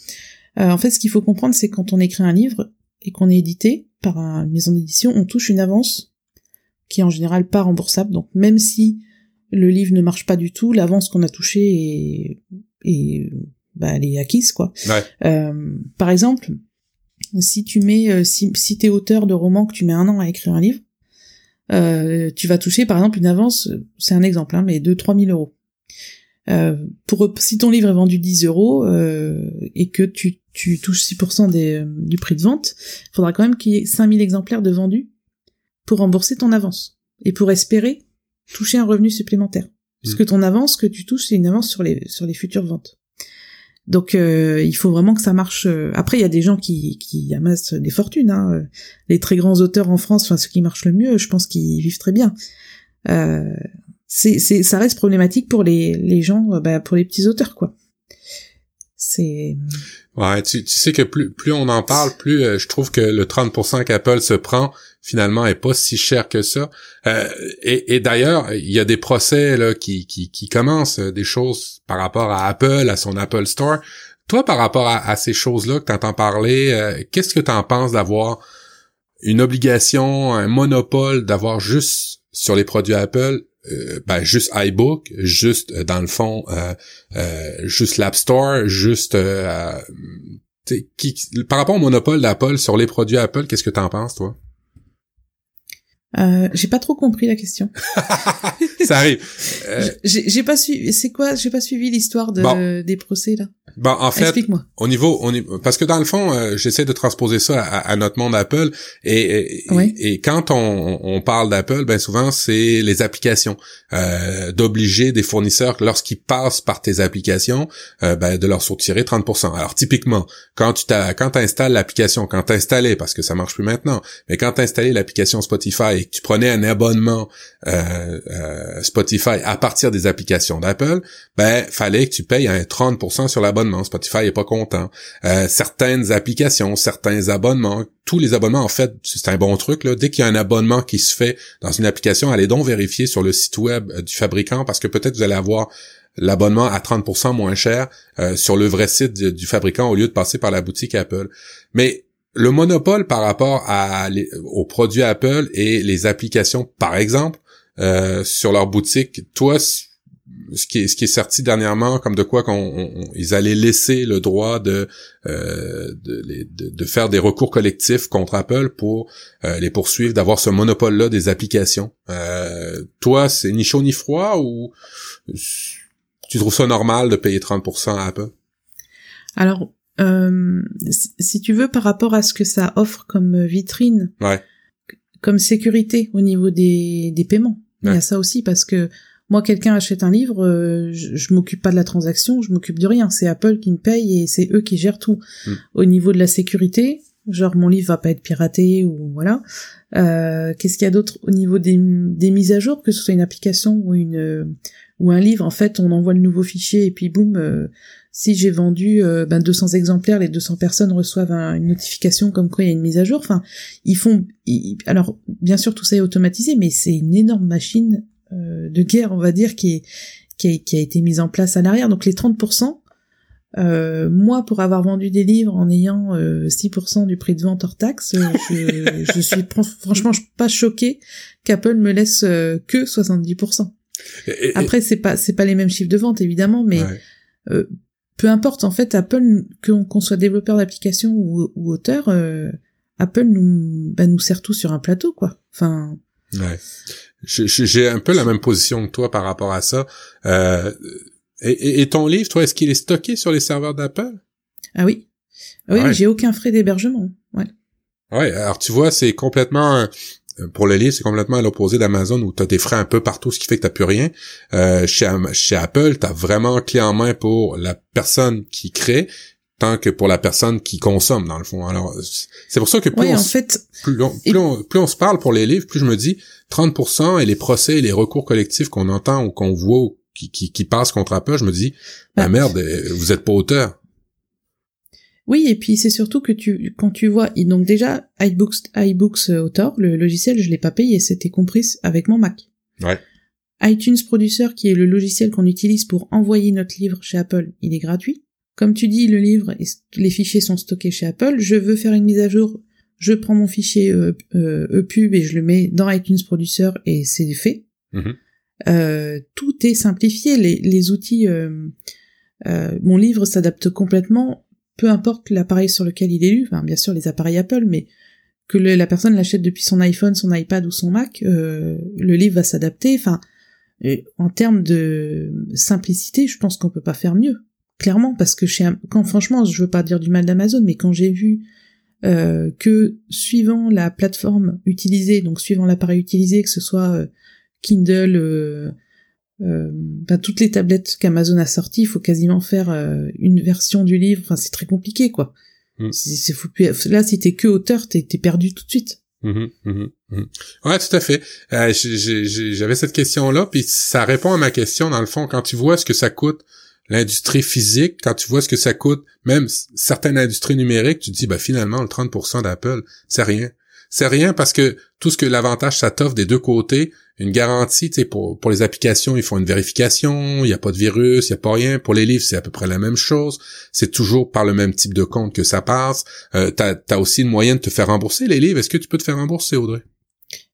euh, en fait, ce qu'il faut comprendre, c'est quand on écrit un livre et qu'on est édité par une maison d'édition, on touche une avance qui est en général pas remboursable. Donc même si le livre ne marche pas du tout, l'avance qu'on a touchée est, bah, elle est acquise quoi. Euh, par exemple, si tu mets, euh, si, si t'es auteur de roman que tu mets un an à écrire un livre, euh, tu vas toucher par exemple une avance, c'est un exemple, hein, mais de 3000 euros. Euh, pour si ton livre est vendu 10 euros euh, et que tu, tu touches 6% des, euh, du prix de vente, il faudra quand même qu'il y ait 5000 exemplaires de vendus pour rembourser ton avance et pour espérer toucher un revenu supplémentaire. Puisque mm. ton avance que tu touches, c'est une avance sur les sur les futures ventes. Donc euh, il faut vraiment que ça marche. Euh, après, il y a des gens qui, qui amassent des fortunes. Hein. Les très grands auteurs en France, enfin ceux qui marchent le mieux, je pense qu'ils vivent très bien. Euh, c'est, c'est, ça reste problématique pour les, les gens, euh, bah, pour les petits auteurs, quoi. C'est. Ouais, tu, tu sais que plus, plus on en parle, plus je trouve que le 30% qu'Apple se prend, finalement est pas si cher que ça. Euh, et, et d'ailleurs, il y a des procès là qui, qui, qui commencent, des choses par rapport à Apple, à son Apple Store. Toi, par rapport à, ces choses-là que tu entends parler, euh, qu'est-ce que tu en penses d'avoir une obligation, un monopole, d'avoir juste sur les produits Apple, euh, ben, juste iBook, juste dans le fond, juste l'App Store, juste qui, par rapport au monopole d'Apple sur les produits Apple, qu'est-ce que tu en penses, toi? Euh, j'ai pas trop compris la question. ça arrive. Euh... J'ai pas suivi. C'est quoi J'ai pas suivi l'histoire de des procès là. Bon, en fait, au niveau, on est, parce que dans le fond, euh, j'essaie de transposer ça à, notre monde Apple, et, et, quand on, on parle d'Apple, ben souvent c'est les applications, euh, d'obliger des fournisseurs lorsqu'ils passent par tes applications, euh, ben, de leur soutirer 30%. Alors typiquement, quand tu t'as, quand installes l'application, quand t'as installé, parce que ça marche plus maintenant, mais quand t'as installé l'application Spotify et que tu prenais un abonnement euh, Spotify à partir des applications d'Apple, ben fallait que tu payes un 30% sur l'abonnement Spotify est pas content. Euh, certaines applications, certains abonnements, tous les abonnements, en fait, c'est un bon truc. Là. Dès qu'il y a un abonnement qui se fait dans une application, allez donc vérifier sur le site web euh, du fabricant parce que peut-être vous allez avoir l'abonnement à 30% moins cher euh, sur le vrai site du, fabricant au lieu de passer par la boutique Apple. Mais le monopole par rapport à aux produits Apple et les applications, par exemple, sur leur boutique, toi, ce qui est ce qui est sorti dernièrement comme de quoi qu'on ils allaient laisser le droit de, euh, de, de, faire des recours collectifs contre Apple pour euh, les poursuivre d'avoir ce monopole là des applications. Euh, toi c'est ni chaud ni froid ou tu trouves ça normal de payer 30% à Apple? Alors si tu veux par rapport à ce que ça offre comme vitrine comme sécurité au niveau des, des paiements il y a ça aussi parce que moi, quelqu'un achète un livre, euh, je, m'occupe pas de la transaction, je m'occupe de rien. C'est Apple qui me paye et c'est eux qui gèrent tout. Hmm. Au niveau de la sécurité, genre mon livre va pas être piraté ou voilà. Euh, Qu'est-ce qu'il y a d'autre au niveau des, mises à jour, que ce soit une application ou une ou un livre, en fait, on envoie le nouveau fichier et puis boum, euh, si j'ai vendu euh, ben 200 exemplaires, les 200 personnes reçoivent une notification comme quoi il y a une mise à jour. Enfin, ils font. alors, bien sûr, tout ça est automatisé, mais c'est une énorme machine euh, de guerre, on va dire, qui, qui, a, été mise en place à l'arrière. Donc les 30%, euh, moi, pour avoir vendu des livres en ayant 6% euh, du prix de vente hors taxe, je, je suis franchement pas choqué qu'Apple me laisse que 70%. Après, c'est pas c'est pas les mêmes chiffres de vente évidemment, mais peu importe en fait, Apple qu'on soit développeur d'application ou, auteur, Apple nous bah, nous sert tout sur un plateau quoi. Enfin. Ouais. J'ai un peu la même position que toi par rapport à ça. Euh, et, ton livre, toi, est-ce qu'il est stocké sur les serveurs d'Apple? Ah oui. Ah oui, j'ai aucun frais d'hébergement. Ouais. Ouais, alors tu vois, c'est complètement pour le livre, c'est complètement à l'opposé d'Amazon où tu as des frais un peu partout, ce qui fait que tu plus rien. Euh, chez, chez Apple, tu as vraiment clé en main pour la personne qui crée tant que pour la personne qui consomme dans le fond. Alors c'est pour ça que plus, on, en fait, plus, on, plus, on, se parle pour les livres, plus je me dis 30% et les procès et les recours collectifs qu'on entend ou qu'on voit qui, qui, qui, passent contre Apple, je me dis la bah, merde, euh, vous êtes pas auteur. Oui, et puis c'est surtout que tu quand tu vois donc déjà iBooks iBooks euh, Author, le logiciel, je l'ai pas payé, c'était compris avec mon Mac. Ouais. iTunes Producer qui est le logiciel qu'on utilise pour envoyer notre livre chez Apple, il est gratuit. Comme tu dis, le livre, les fichiers sont stockés chez Apple. Je veux faire une mise à jour, je prends mon fichier euh, euh, EPUB et je le mets dans iTunes Producer et c'est fait. Euh, tout est simplifié. Les, outils, mon livre s'adapte complètement, peu importe l'appareil sur lequel il est lu. Enfin, bien sûr, les appareils Apple, mais que la personne l'achète depuis son iPhone, son iPad ou son Mac, euh, le livre va s'adapter. Enfin, en termes de simplicité, je pense qu'on peut pas faire mieux, clairement, parce que chez, quand franchement, je veux pas dire du mal d'Amazon, mais quand j'ai vu euh, que suivant la plateforme utilisée, donc suivant l'appareil utilisé, que ce soit euh, Kindle, euh, ben, toutes les tablettes qu'Amazon a sorties, il faut quasiment faire une version du livre. Enfin, c'est très compliqué, quoi. Mm. C'est Là, si t'es que auteur, t'es perdu tout de suite. Mm-hmm. Ouais, tout à fait. J'avais cette question-là, puis ça répond à ma question dans le fond. Quand tu vois ce que ça coûte l'industrie physique, quand tu vois ce que ça coûte, même certaines industries numériques, tu te dis, bah finalement, le 30% d'Apple, c'est rien. C'est rien parce que tout ce que l'avantage ça t'offre des deux côtés, une garantie, tu sais, pour, pour les applications, ils font une vérification, il n'y a pas de virus, il n'y a pas rien. Pour les livres, c'est à peu près la même chose. C'est toujours par le même type de compte que ça passe. Euh, t'as as aussi une moyen de te faire rembourser les livres. Est-ce que tu peux te faire rembourser, Audrey?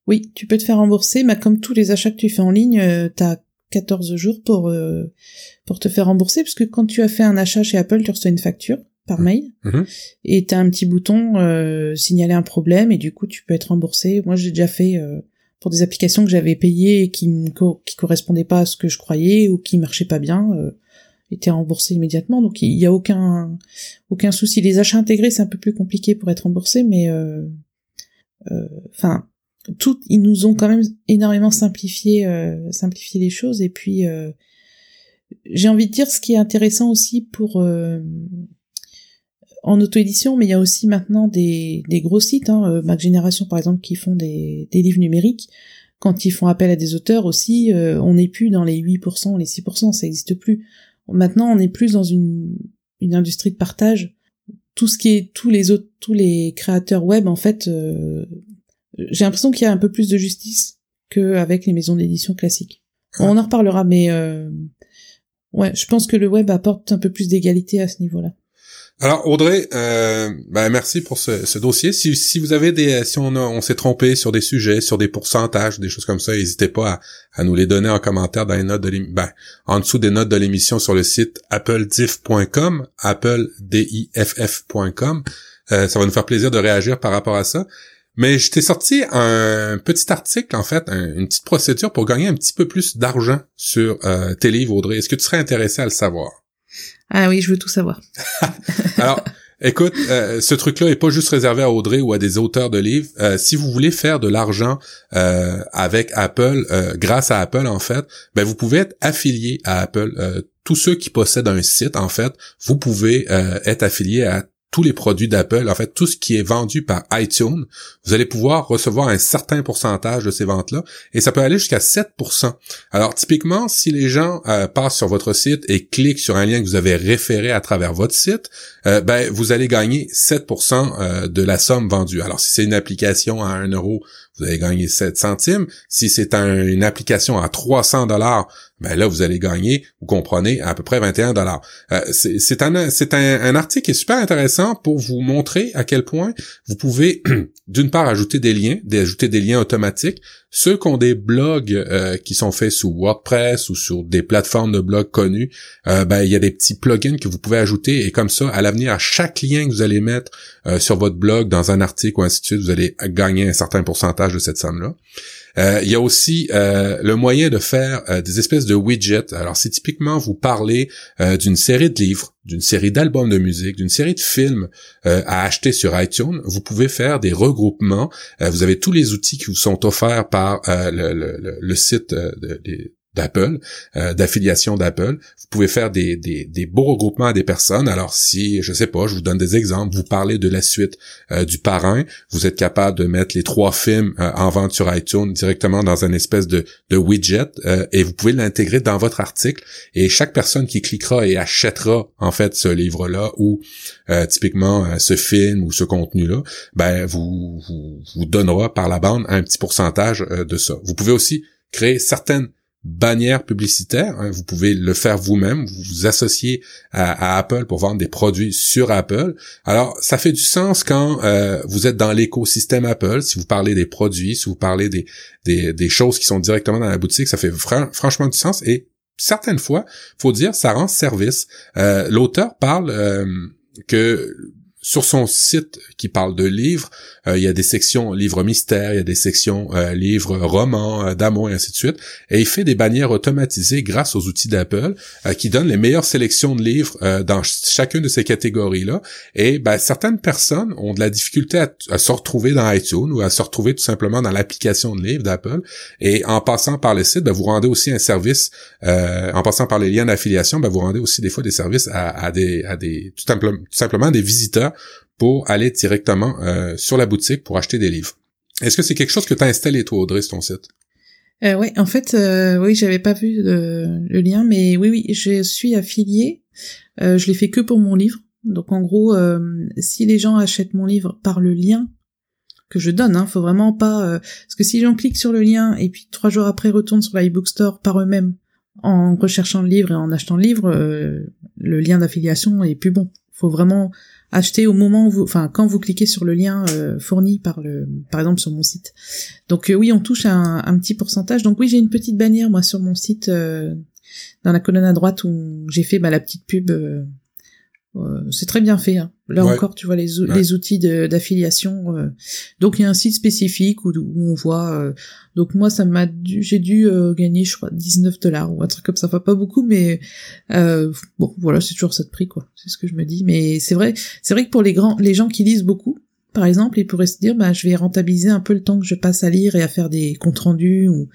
Oui, tu peux te faire rembourser, mais comme tous les achats que tu fais en ligne, euh, t'as 14 jours pour euh, pour te faire rembourser, parce que quand tu as fait un achat chez Apple, tu reçois une facture par mail, mmh. et tu as un petit bouton euh, signaler un problème, et du coup tu peux être remboursé. Moi j'ai déjà fait euh, pour des applications que j'avais payées et qui qui correspondaient pas à ce que je croyais ou qui marchaient pas bien, euh, était remboursé immédiatement. Donc il y a aucun aucun souci. Les achats intégrés c'est un peu plus compliqué pour être remboursé, mais euh, enfin tout, ils nous ont quand même énormément simplifié, euh, simplifié les choses. Et puis, euh, j'ai envie de dire ce qui est intéressant aussi pour euh, en auto-édition, mais il y a aussi maintenant des, des gros sites, hein, euh, Mac Génération par exemple, qui font des, des livres numériques. Quand ils font appel à des auteurs aussi, euh, on n'est plus dans les 8%, les 6%, ça n'existe plus. Maintenant, on est plus dans une, une industrie de partage. Tout ce qui est tous les autres, tous les créateurs web en fait j'ai l'impression qu'il y a un peu plus de justice qu'avec les maisons d'édition classiques. On en reparlera, mais euh, ouais, je pense que le web apporte un peu plus d'égalité à ce niveau-là. Alors Audrey, euh, ben merci pour ce, ce, dossier. Si, si vous avez des, si on, on s'est trompé sur des sujets, sur des pourcentages, des choses comme ça, n'hésitez pas à, à, nous les donner en commentaire dans les notes de ben, en dessous des notes de l'émission sur le site applediff.com, applediff.com. Euh, ça va nous faire plaisir de réagir par rapport à ça. Mais je t'ai sorti un petit article, en fait, une petite procédure pour gagner un petit peu plus d'argent sur euh, tes livres, Audrey. Est-ce que tu serais intéressé à le savoir? Ah oui, je veux tout savoir. Alors, écoute, euh, ce truc-là est pas juste réservé à Audrey ou à des auteurs de livres. Euh, si vous voulez faire de l'argent avec Apple, grâce à Apple, en fait, ben vous pouvez être affilié à Apple. tous ceux qui possèdent un site, en fait, vous pouvez être affilié à tous les produits d'Apple, en fait, tout ce qui est vendu par iTunes, vous allez pouvoir recevoir un certain pourcentage de ces ventes-là, et ça peut aller jusqu'à 7%. Alors, typiquement, si les gens euh, passent sur votre site et cliquent sur un lien que vous avez référé à travers votre site, euh, ben, vous allez gagner 7% euh, de la somme vendue. Alors, si c'est une application à 1 euro, vous allez gagner 7 centimes. Si c'est une application à 300 dollars, ben là, vous allez gagner, vous comprenez, à peu près 21 dollars. Euh, c'est un, c'est un, article qui est super intéressant pour vous montrer à quel point vous pouvez, d'une part, ajouter des liens, ajouter des liens automatiques. Ceux qui ont des blogs euh, qui sont faits sous WordPress ou sur des plateformes de blogs connues, euh, ben, il y a des petits plugins que vous pouvez ajouter et comme ça, à l'avenir, à chaque lien que vous allez mettre sur votre blog, dans un article ou ainsi de suite, vous allez gagner un certain pourcentage de cette somme-là. Euh, il y a aussi euh, le moyen de faire euh, des espèces de widgets. Alors, si typiquement vous parlez d'une série de livres, d'une série d'albums de musique, d'une série de films à acheter sur iTunes, vous pouvez faire des regroupements. vous avez tous les outils qui vous sont offerts par le, site de, d'Apple, euh, d'affiliation d'Apple. Vous pouvez faire des, des, des, beaux regroupements à des personnes. Alors si, je sais pas, je vous donne des exemples, vous parlez de la suite euh, du parrain, vous êtes capable de mettre les trois films euh, en vente sur iTunes directement dans un espèce de, de widget et vous pouvez l'intégrer dans votre article. Et chaque personne qui cliquera et achètera en fait ce livre-là ou typiquement ce film ou ce contenu-là, ben vous, vous, vous donnera par la bande un petit pourcentage de ça. Vous pouvez aussi créer certaines bannière publicitaire. Hein. vous pouvez le faire vous-même, vous vous associez à, Apple pour vendre des produits sur Apple. Alors, ça fait du sens quand euh, vous êtes dans l'écosystème Apple, si vous parlez des produits, si vous parlez des, des, choses qui sont directement dans la boutique, ça fait franchement du sens et certaines fois, faut dire, ça rend service. Euh, l'auteur parle euh, que sur son site qui parle de livres, euh, il y a des sections livres mystères, il y a des sections euh, livres romans, euh, d'amour et ainsi de suite. Et il fait des bannières automatisées grâce aux outils d'Apple qui donnent les meilleures sélections de livres dans chacune de ces catégories-là. Et ben, certaines personnes ont de la difficulté à, se retrouver dans iTunes ou à se retrouver tout simplement dans l'application de livres d'Apple. Et en passant par le site, ben, vous rendez aussi un service, en passant par les liens d'affiliation, ben, vous rendez aussi des fois des services à, des, à des tout, tout simplement des visiteurs pour aller directement euh, sur la boutique pour acheter des livres. Est-ce que c'est quelque chose que tu as installé toi, Audrey, sur ton site? Euh, oui, en fait, euh, oui, j'avais pas vu le lien, mais oui, oui, je suis affiliée. Euh, je l'ai fait que pour mon livre. Donc en gros, euh, si les gens achètent mon livre par le lien que je donne, hein, faut vraiment pas parce que si les gens cliquent sur le lien et puis trois jours après retournent sur l'iBook Store par eux-mêmes en recherchant le livre et en achetant le livre, le lien d'affiliation est plus bon. Faut vraiment acheter au moment où vous, enfin quand vous cliquez sur le lien euh, fourni par le, par exemple sur mon site. Donc euh, oui, on touche un, un, petit pourcentage. Donc oui, j'ai une petite bannière moi sur mon site euh, dans la colonne à droite où j'ai fait bah, la petite pub euh, c'est très bien fait. Hein. Là encore, tu vois les, les outils d'affiliation. Euh. Donc il y a un site spécifique où, on voit. Euh, donc moi, ça m'a, j'ai dû gagner, je crois, 19 dollars ou un truc comme ça. Enfin pas beaucoup, mais bon, voilà, c'est toujours ça de prix, quoi. C'est ce que je me dis. Mais c'est vrai, c'est vrai que pour les grands, les gens qui lisent beaucoup, par exemple, ils pourraient se dire, bah, je vais rentabiliser un peu le temps que je passe à lire et à faire des comptes rendus ou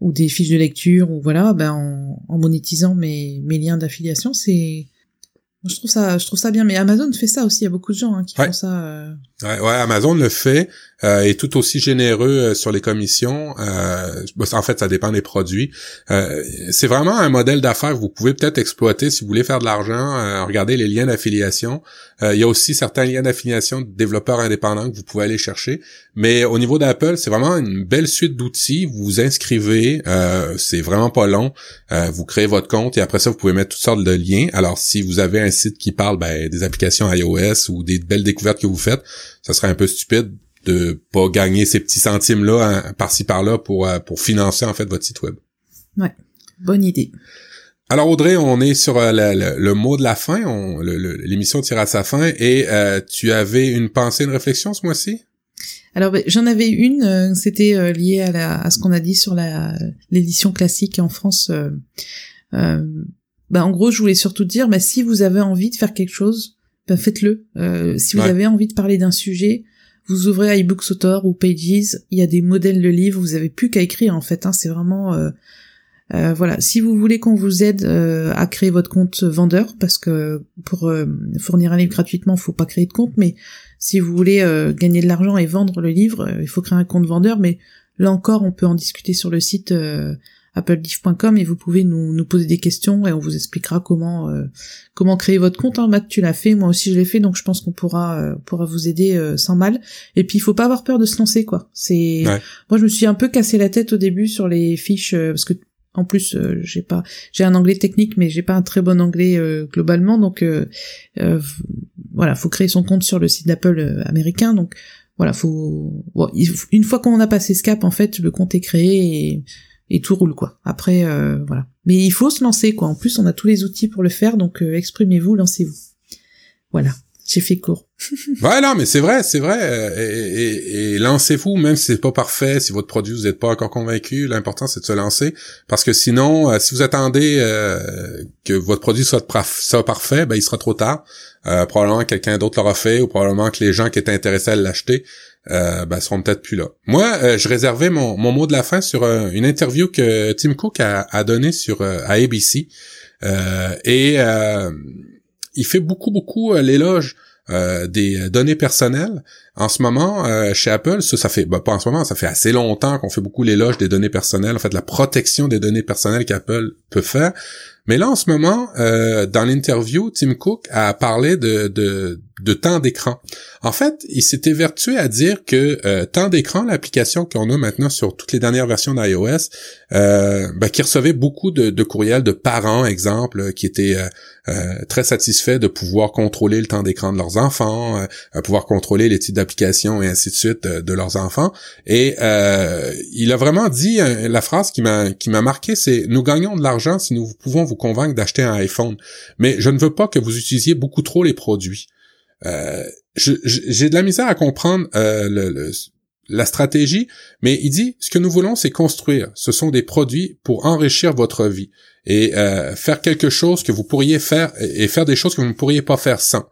ou des fiches de lecture ou voilà, ben en, en monétisant mes mes liens d'affiliation, c'est je trouve ça, je trouve ça bien. Mais Amazon fait ça aussi. Il y a beaucoup de gens hein, qui font ça. Euh... Ouais, ouais, Amazon le fait euh, est tout aussi généreux euh, sur les commissions. Euh, en fait, ça dépend des produits. Euh, c'est vraiment un modèle d'affaires que vous pouvez peut-être exploiter si vous voulez faire de l'argent. Regardez les liens d'affiliation. il y a aussi certains liens d'affiliation de développeurs indépendants que vous pouvez aller chercher. Mais au niveau d'Apple, c'est vraiment une belle suite d'outils. Vous vous inscrivez, c'est vraiment pas long. vous créez votre compte et après ça, vous pouvez mettre toutes sortes de liens. Alors, si vous avez un site qui parle ben, des applications iOS ou des belles découvertes que vous faites, ça serait un peu stupide de pas gagner ces petits centimes là hein, par-ci par-là pour euh, pour financer en fait votre site web. Ouais, bonne idée. Alors Audrey, on est sur euh, le, mot de la fin, l'émission tire à sa fin et euh, tu avais une pensée, une réflexion ce mois-ci? Alors ben, j'en avais une, c'était lié à, la, à ce qu'on a dit sur l'édition classique en France. ben, en gros, je voulais surtout dire, ben, si vous avez envie de faire quelque chose, ben, faites-le. si vous avez envie de parler d'un sujet, vous ouvrez iBookSautor ou Pages, il y a des modèles de livres, vous avez plus qu'à écrire en fait. Hein, c'est vraiment euh, euh, voilà. Si vous voulez qu'on vous aide euh, à créer votre compte vendeur, parce que pour fournir un livre gratuitement, faut pas créer de compte, mais si vous voulez gagner de l'argent et vendre le livre, il faut créer un compte vendeur. Mais là encore, on peut en discuter sur le site applediff.com et vous pouvez nous, nous, poser des questions et on vous expliquera comment euh, comment créer votre compte. Hein. Matt, tu l'as fait, moi aussi je l'ai fait, donc je pense qu'on pourra euh, pourra vous aider euh, sans mal. Et puis il faut pas avoir peur de se lancer quoi. C'est moi je me suis un peu cassé la tête au début sur les fiches parce que en plus j'ai pas j'ai un anglais technique mais j'ai pas un très bon anglais globalement donc voilà faut créer son compte sur le site d'Apple américain donc voilà faut une fois qu'on a passé ce cap en fait le compte est créé et et tout roule quoi. Après euh, voilà. Mais il faut se lancer quoi. En plus on a tous les outils pour le faire donc euh, exprimez-vous, lancez-vous. Voilà. J'ai fait court. non, mais c'est vrai, c'est vrai. Euh, et, et, lancez-vous, même si c'est pas parfait, si votre produit vous n'êtes pas encore convaincu, l'important c'est de se lancer, parce que sinon, si vous attendez que votre produit soit, soit parfait, ben il sera trop tard. probablement quelqu'un d'autre l'aura fait, ou probablement que les gens qui étaient intéressés à l'acheter euh, ben, seront peut-être plus là. Moi, euh, je réservais mon, mon, mot de la fin sur euh, une interview que Tim Cook a, a donnée sur euh, à ABC. et il fait beaucoup, beaucoup l'éloge des données personnelles. En ce moment, chez Apple, ça, ça fait ben, pas en ce moment, ça fait assez longtemps qu'on fait beaucoup l'éloge des données personnelles, en fait, la protection des données personnelles qu'Apple peut faire. Mais là, en ce moment, euh, dans l'interview, Tim Cook a parlé de, de, de temps d'écran. En fait, il s'était vertué à dire que euh, temps d'écran, l'application qu'on a maintenant sur toutes les dernières versions d'iOS, euh, ben, qui recevait beaucoup de, courriels de parents, exemple, qui étaient euh, euh, très satisfaits de pouvoir contrôler le temps d'écran de leurs enfants, pouvoir contrôler les types d'applications et ainsi de suite de leurs enfants. Et il a vraiment dit la phrase qui m'a qui m'a marqué, c'est nous gagnons de l'argent si nous pouvons vous convaincre d'acheter un iPhone, mais je ne veux pas que vous utilisiez beaucoup trop les produits. Euh, j'ai de la misère à comprendre euh, la stratégie, mais il dit ce que nous voulons, c'est construire. Ce sont des produits pour enrichir votre vie et euh, faire quelque chose que vous pourriez faire et faire des choses que vous ne pourriez pas faire sans.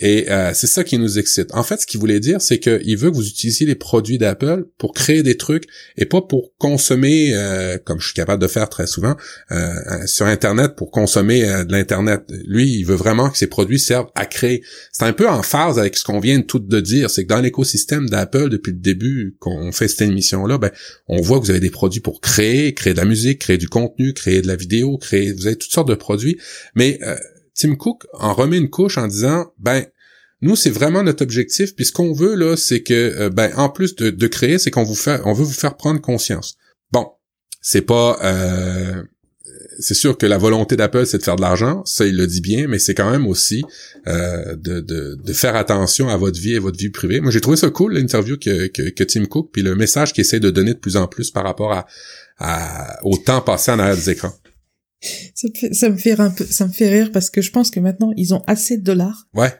Et euh, c'est ça qui nous excite. En fait, ce qu'il voulait dire, c'est qu'il veut que vous utilisiez les produits d'Apple pour créer des trucs et pas pour consommer, euh, comme je suis capable de faire très souvent, euh, sur Internet pour consommer de l'Internet. Lui, il veut vraiment que ces produits servent à créer. C'est un peu en phase avec ce qu'on vient de tout de dire. C'est que dans l'écosystème d'Apple, depuis le début qu'on fait cette émission-là, ben, on voit que vous avez des produits pour créer, créer de la musique, créer du contenu, créer de la vidéo, créer, vous avez toutes sortes de produits. Mais Tim Cook en remet une couche en disant, ben, nous, c'est vraiment notre objectif, puis ce qu'on veut, là, c'est que, euh, ben, en plus de, créer, c'est qu'on vous fait, on veut vous faire prendre conscience. Bon, c'est pas, euh, c'est sûr que la volonté d'Apple, c'est de faire de l'argent, ça, il le dit bien, mais c'est quand même aussi euh, de, de, faire attention à votre vie et votre vie privée. Moi, j'ai trouvé ça cool, l'interview que, que, Tim Cook, puis le message qu'il essaie de donner de plus en plus par rapport à au temps passé en arrière des écrans. Ça me, fait, ça me fait un peu, ça me fait rire parce que je pense que maintenant ils ont assez de dollars. Ouais.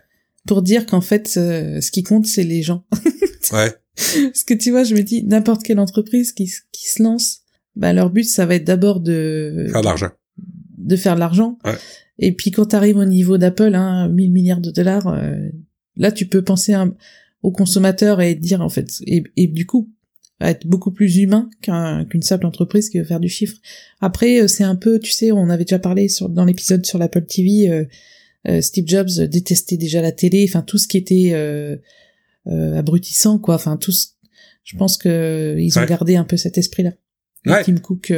Pour dire qu'en fait, euh, ce qui compte, c'est les gens. ouais. Parce que tu vois, je me dis, n'importe quelle entreprise qui, qui se lance, bah, leur but, ça va être d'abord de... Faire de l'argent. De faire de l'argent. Ouais. Et puis quand tu arrives au niveau d'Apple, hein, 1000 milliards de dollars, euh, là, tu peux penser à, aux consommateurs et dire, en fait, et, et du coup, être beaucoup plus humain qu'une simple entreprise qui veut faire du chiffre. Après, euh, c'est un peu, tu sais, on avait déjà parlé sur, dans l'épisode sur l'Apple TV, euh, euh, Steve Jobs détestait déjà la télé, enfin tout ce qui était euh, abrutissant, quoi. Enfin tout, ce, je pense que ils ont gardé un peu cet esprit-là. Tim Cook,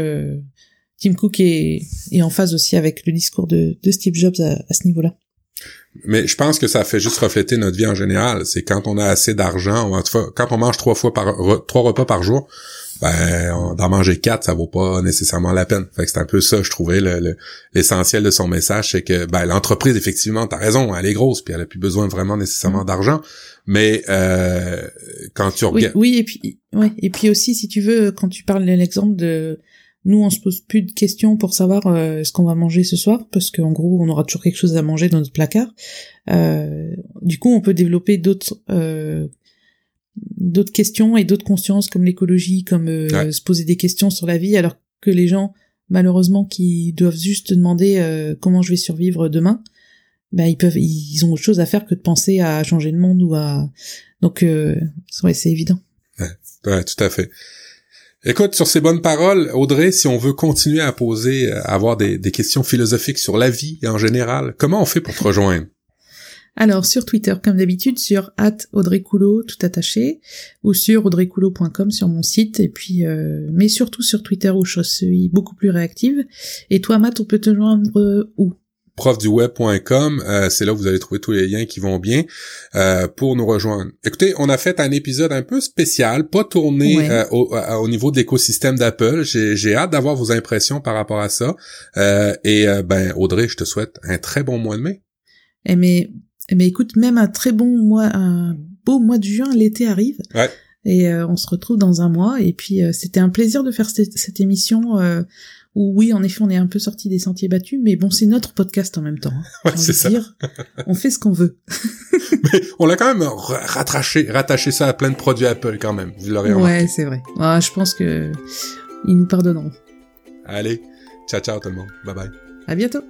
Tim Cook est, est en phase aussi avec le discours de, de Steve Jobs à, à ce niveau-là. Mais je pense que ça fait juste refléter notre vie en général. C'est quand on a assez d'argent, en tout cas, quand on mange trois fois par trois repas par jour, ben d'en manger quatre, ça vaut pas nécessairement la peine. Fait que c'est un peu ça, je trouvais l'essentiel de son message, c'est que ben l'entreprise, effectivement, t'as raison, elle est grosse, puis elle a plus besoin vraiment nécessairement mm. d'argent. Mais euh, quand tu regardes, oui, oui, et puis ouais, et puis aussi, si tu veux, quand tu parles de l'exemple de nous, on se pose plus de questions pour savoir euh, ce qu'on va manger ce soir, parce qu'en gros, on aura toujours quelque chose à manger dans notre placard. Euh, du coup, on peut développer d'autres euh, d'autres questions et d'autres consciences comme l'écologie, comme se poser des questions sur la vie, alors que les gens, malheureusement, qui doivent juste demander euh, comment je vais survivre demain, ben ils peuvent, ils ont autre chose à faire que de penser à changer le monde ou à donc ouais, c'est évident. Ouais, ouais, tout à fait. Écoute, sur ces bonnes paroles, Audrey, si on veut continuer à poser, à avoir des, questions philosophiques sur la vie en général, comment on fait pour te rejoindre? Alors sur Twitter comme d'habitude sur Audrey tout attaché ou sur audreycoulot.com sur mon site et puis euh, mais surtout sur Twitter où je suis beaucoup plus réactive. Et toi Matt, on peut te joindre où? profduweb.com, euh, c'est là où vous allez trouver tous les liens qui vont bien euh, pour nous rejoindre. Écoutez, on a fait un épisode un peu spécial, pas tourné euh, au, niveau de l'écosystème d'Apple. J'ai hâte d'avoir vos impressions par rapport à ça. et ben Audrey, je te souhaite un très bon mois de mai. Eh mais, eh mais écoute, même un très bon mois, un beau mois de juin, l'été arrive. Ouais. Et on se retrouve dans un mois. Et puis c'était un plaisir de faire cette, cette émission où oui, en effet, on est un peu sorti des sentiers battus, mais bon, c'est notre podcast en même temps. Hein, ouais, c'est ça. Dire, on fait ce qu'on veut. mais on l'a quand même rattaché, rattaché ça à plein de produits Apple quand même. Vous l'aurez Ouais, c'est vrai. Ah, je pense que ils nous pardonneront. Allez, ciao ciao tout le monde. Bye bye. À bientôt.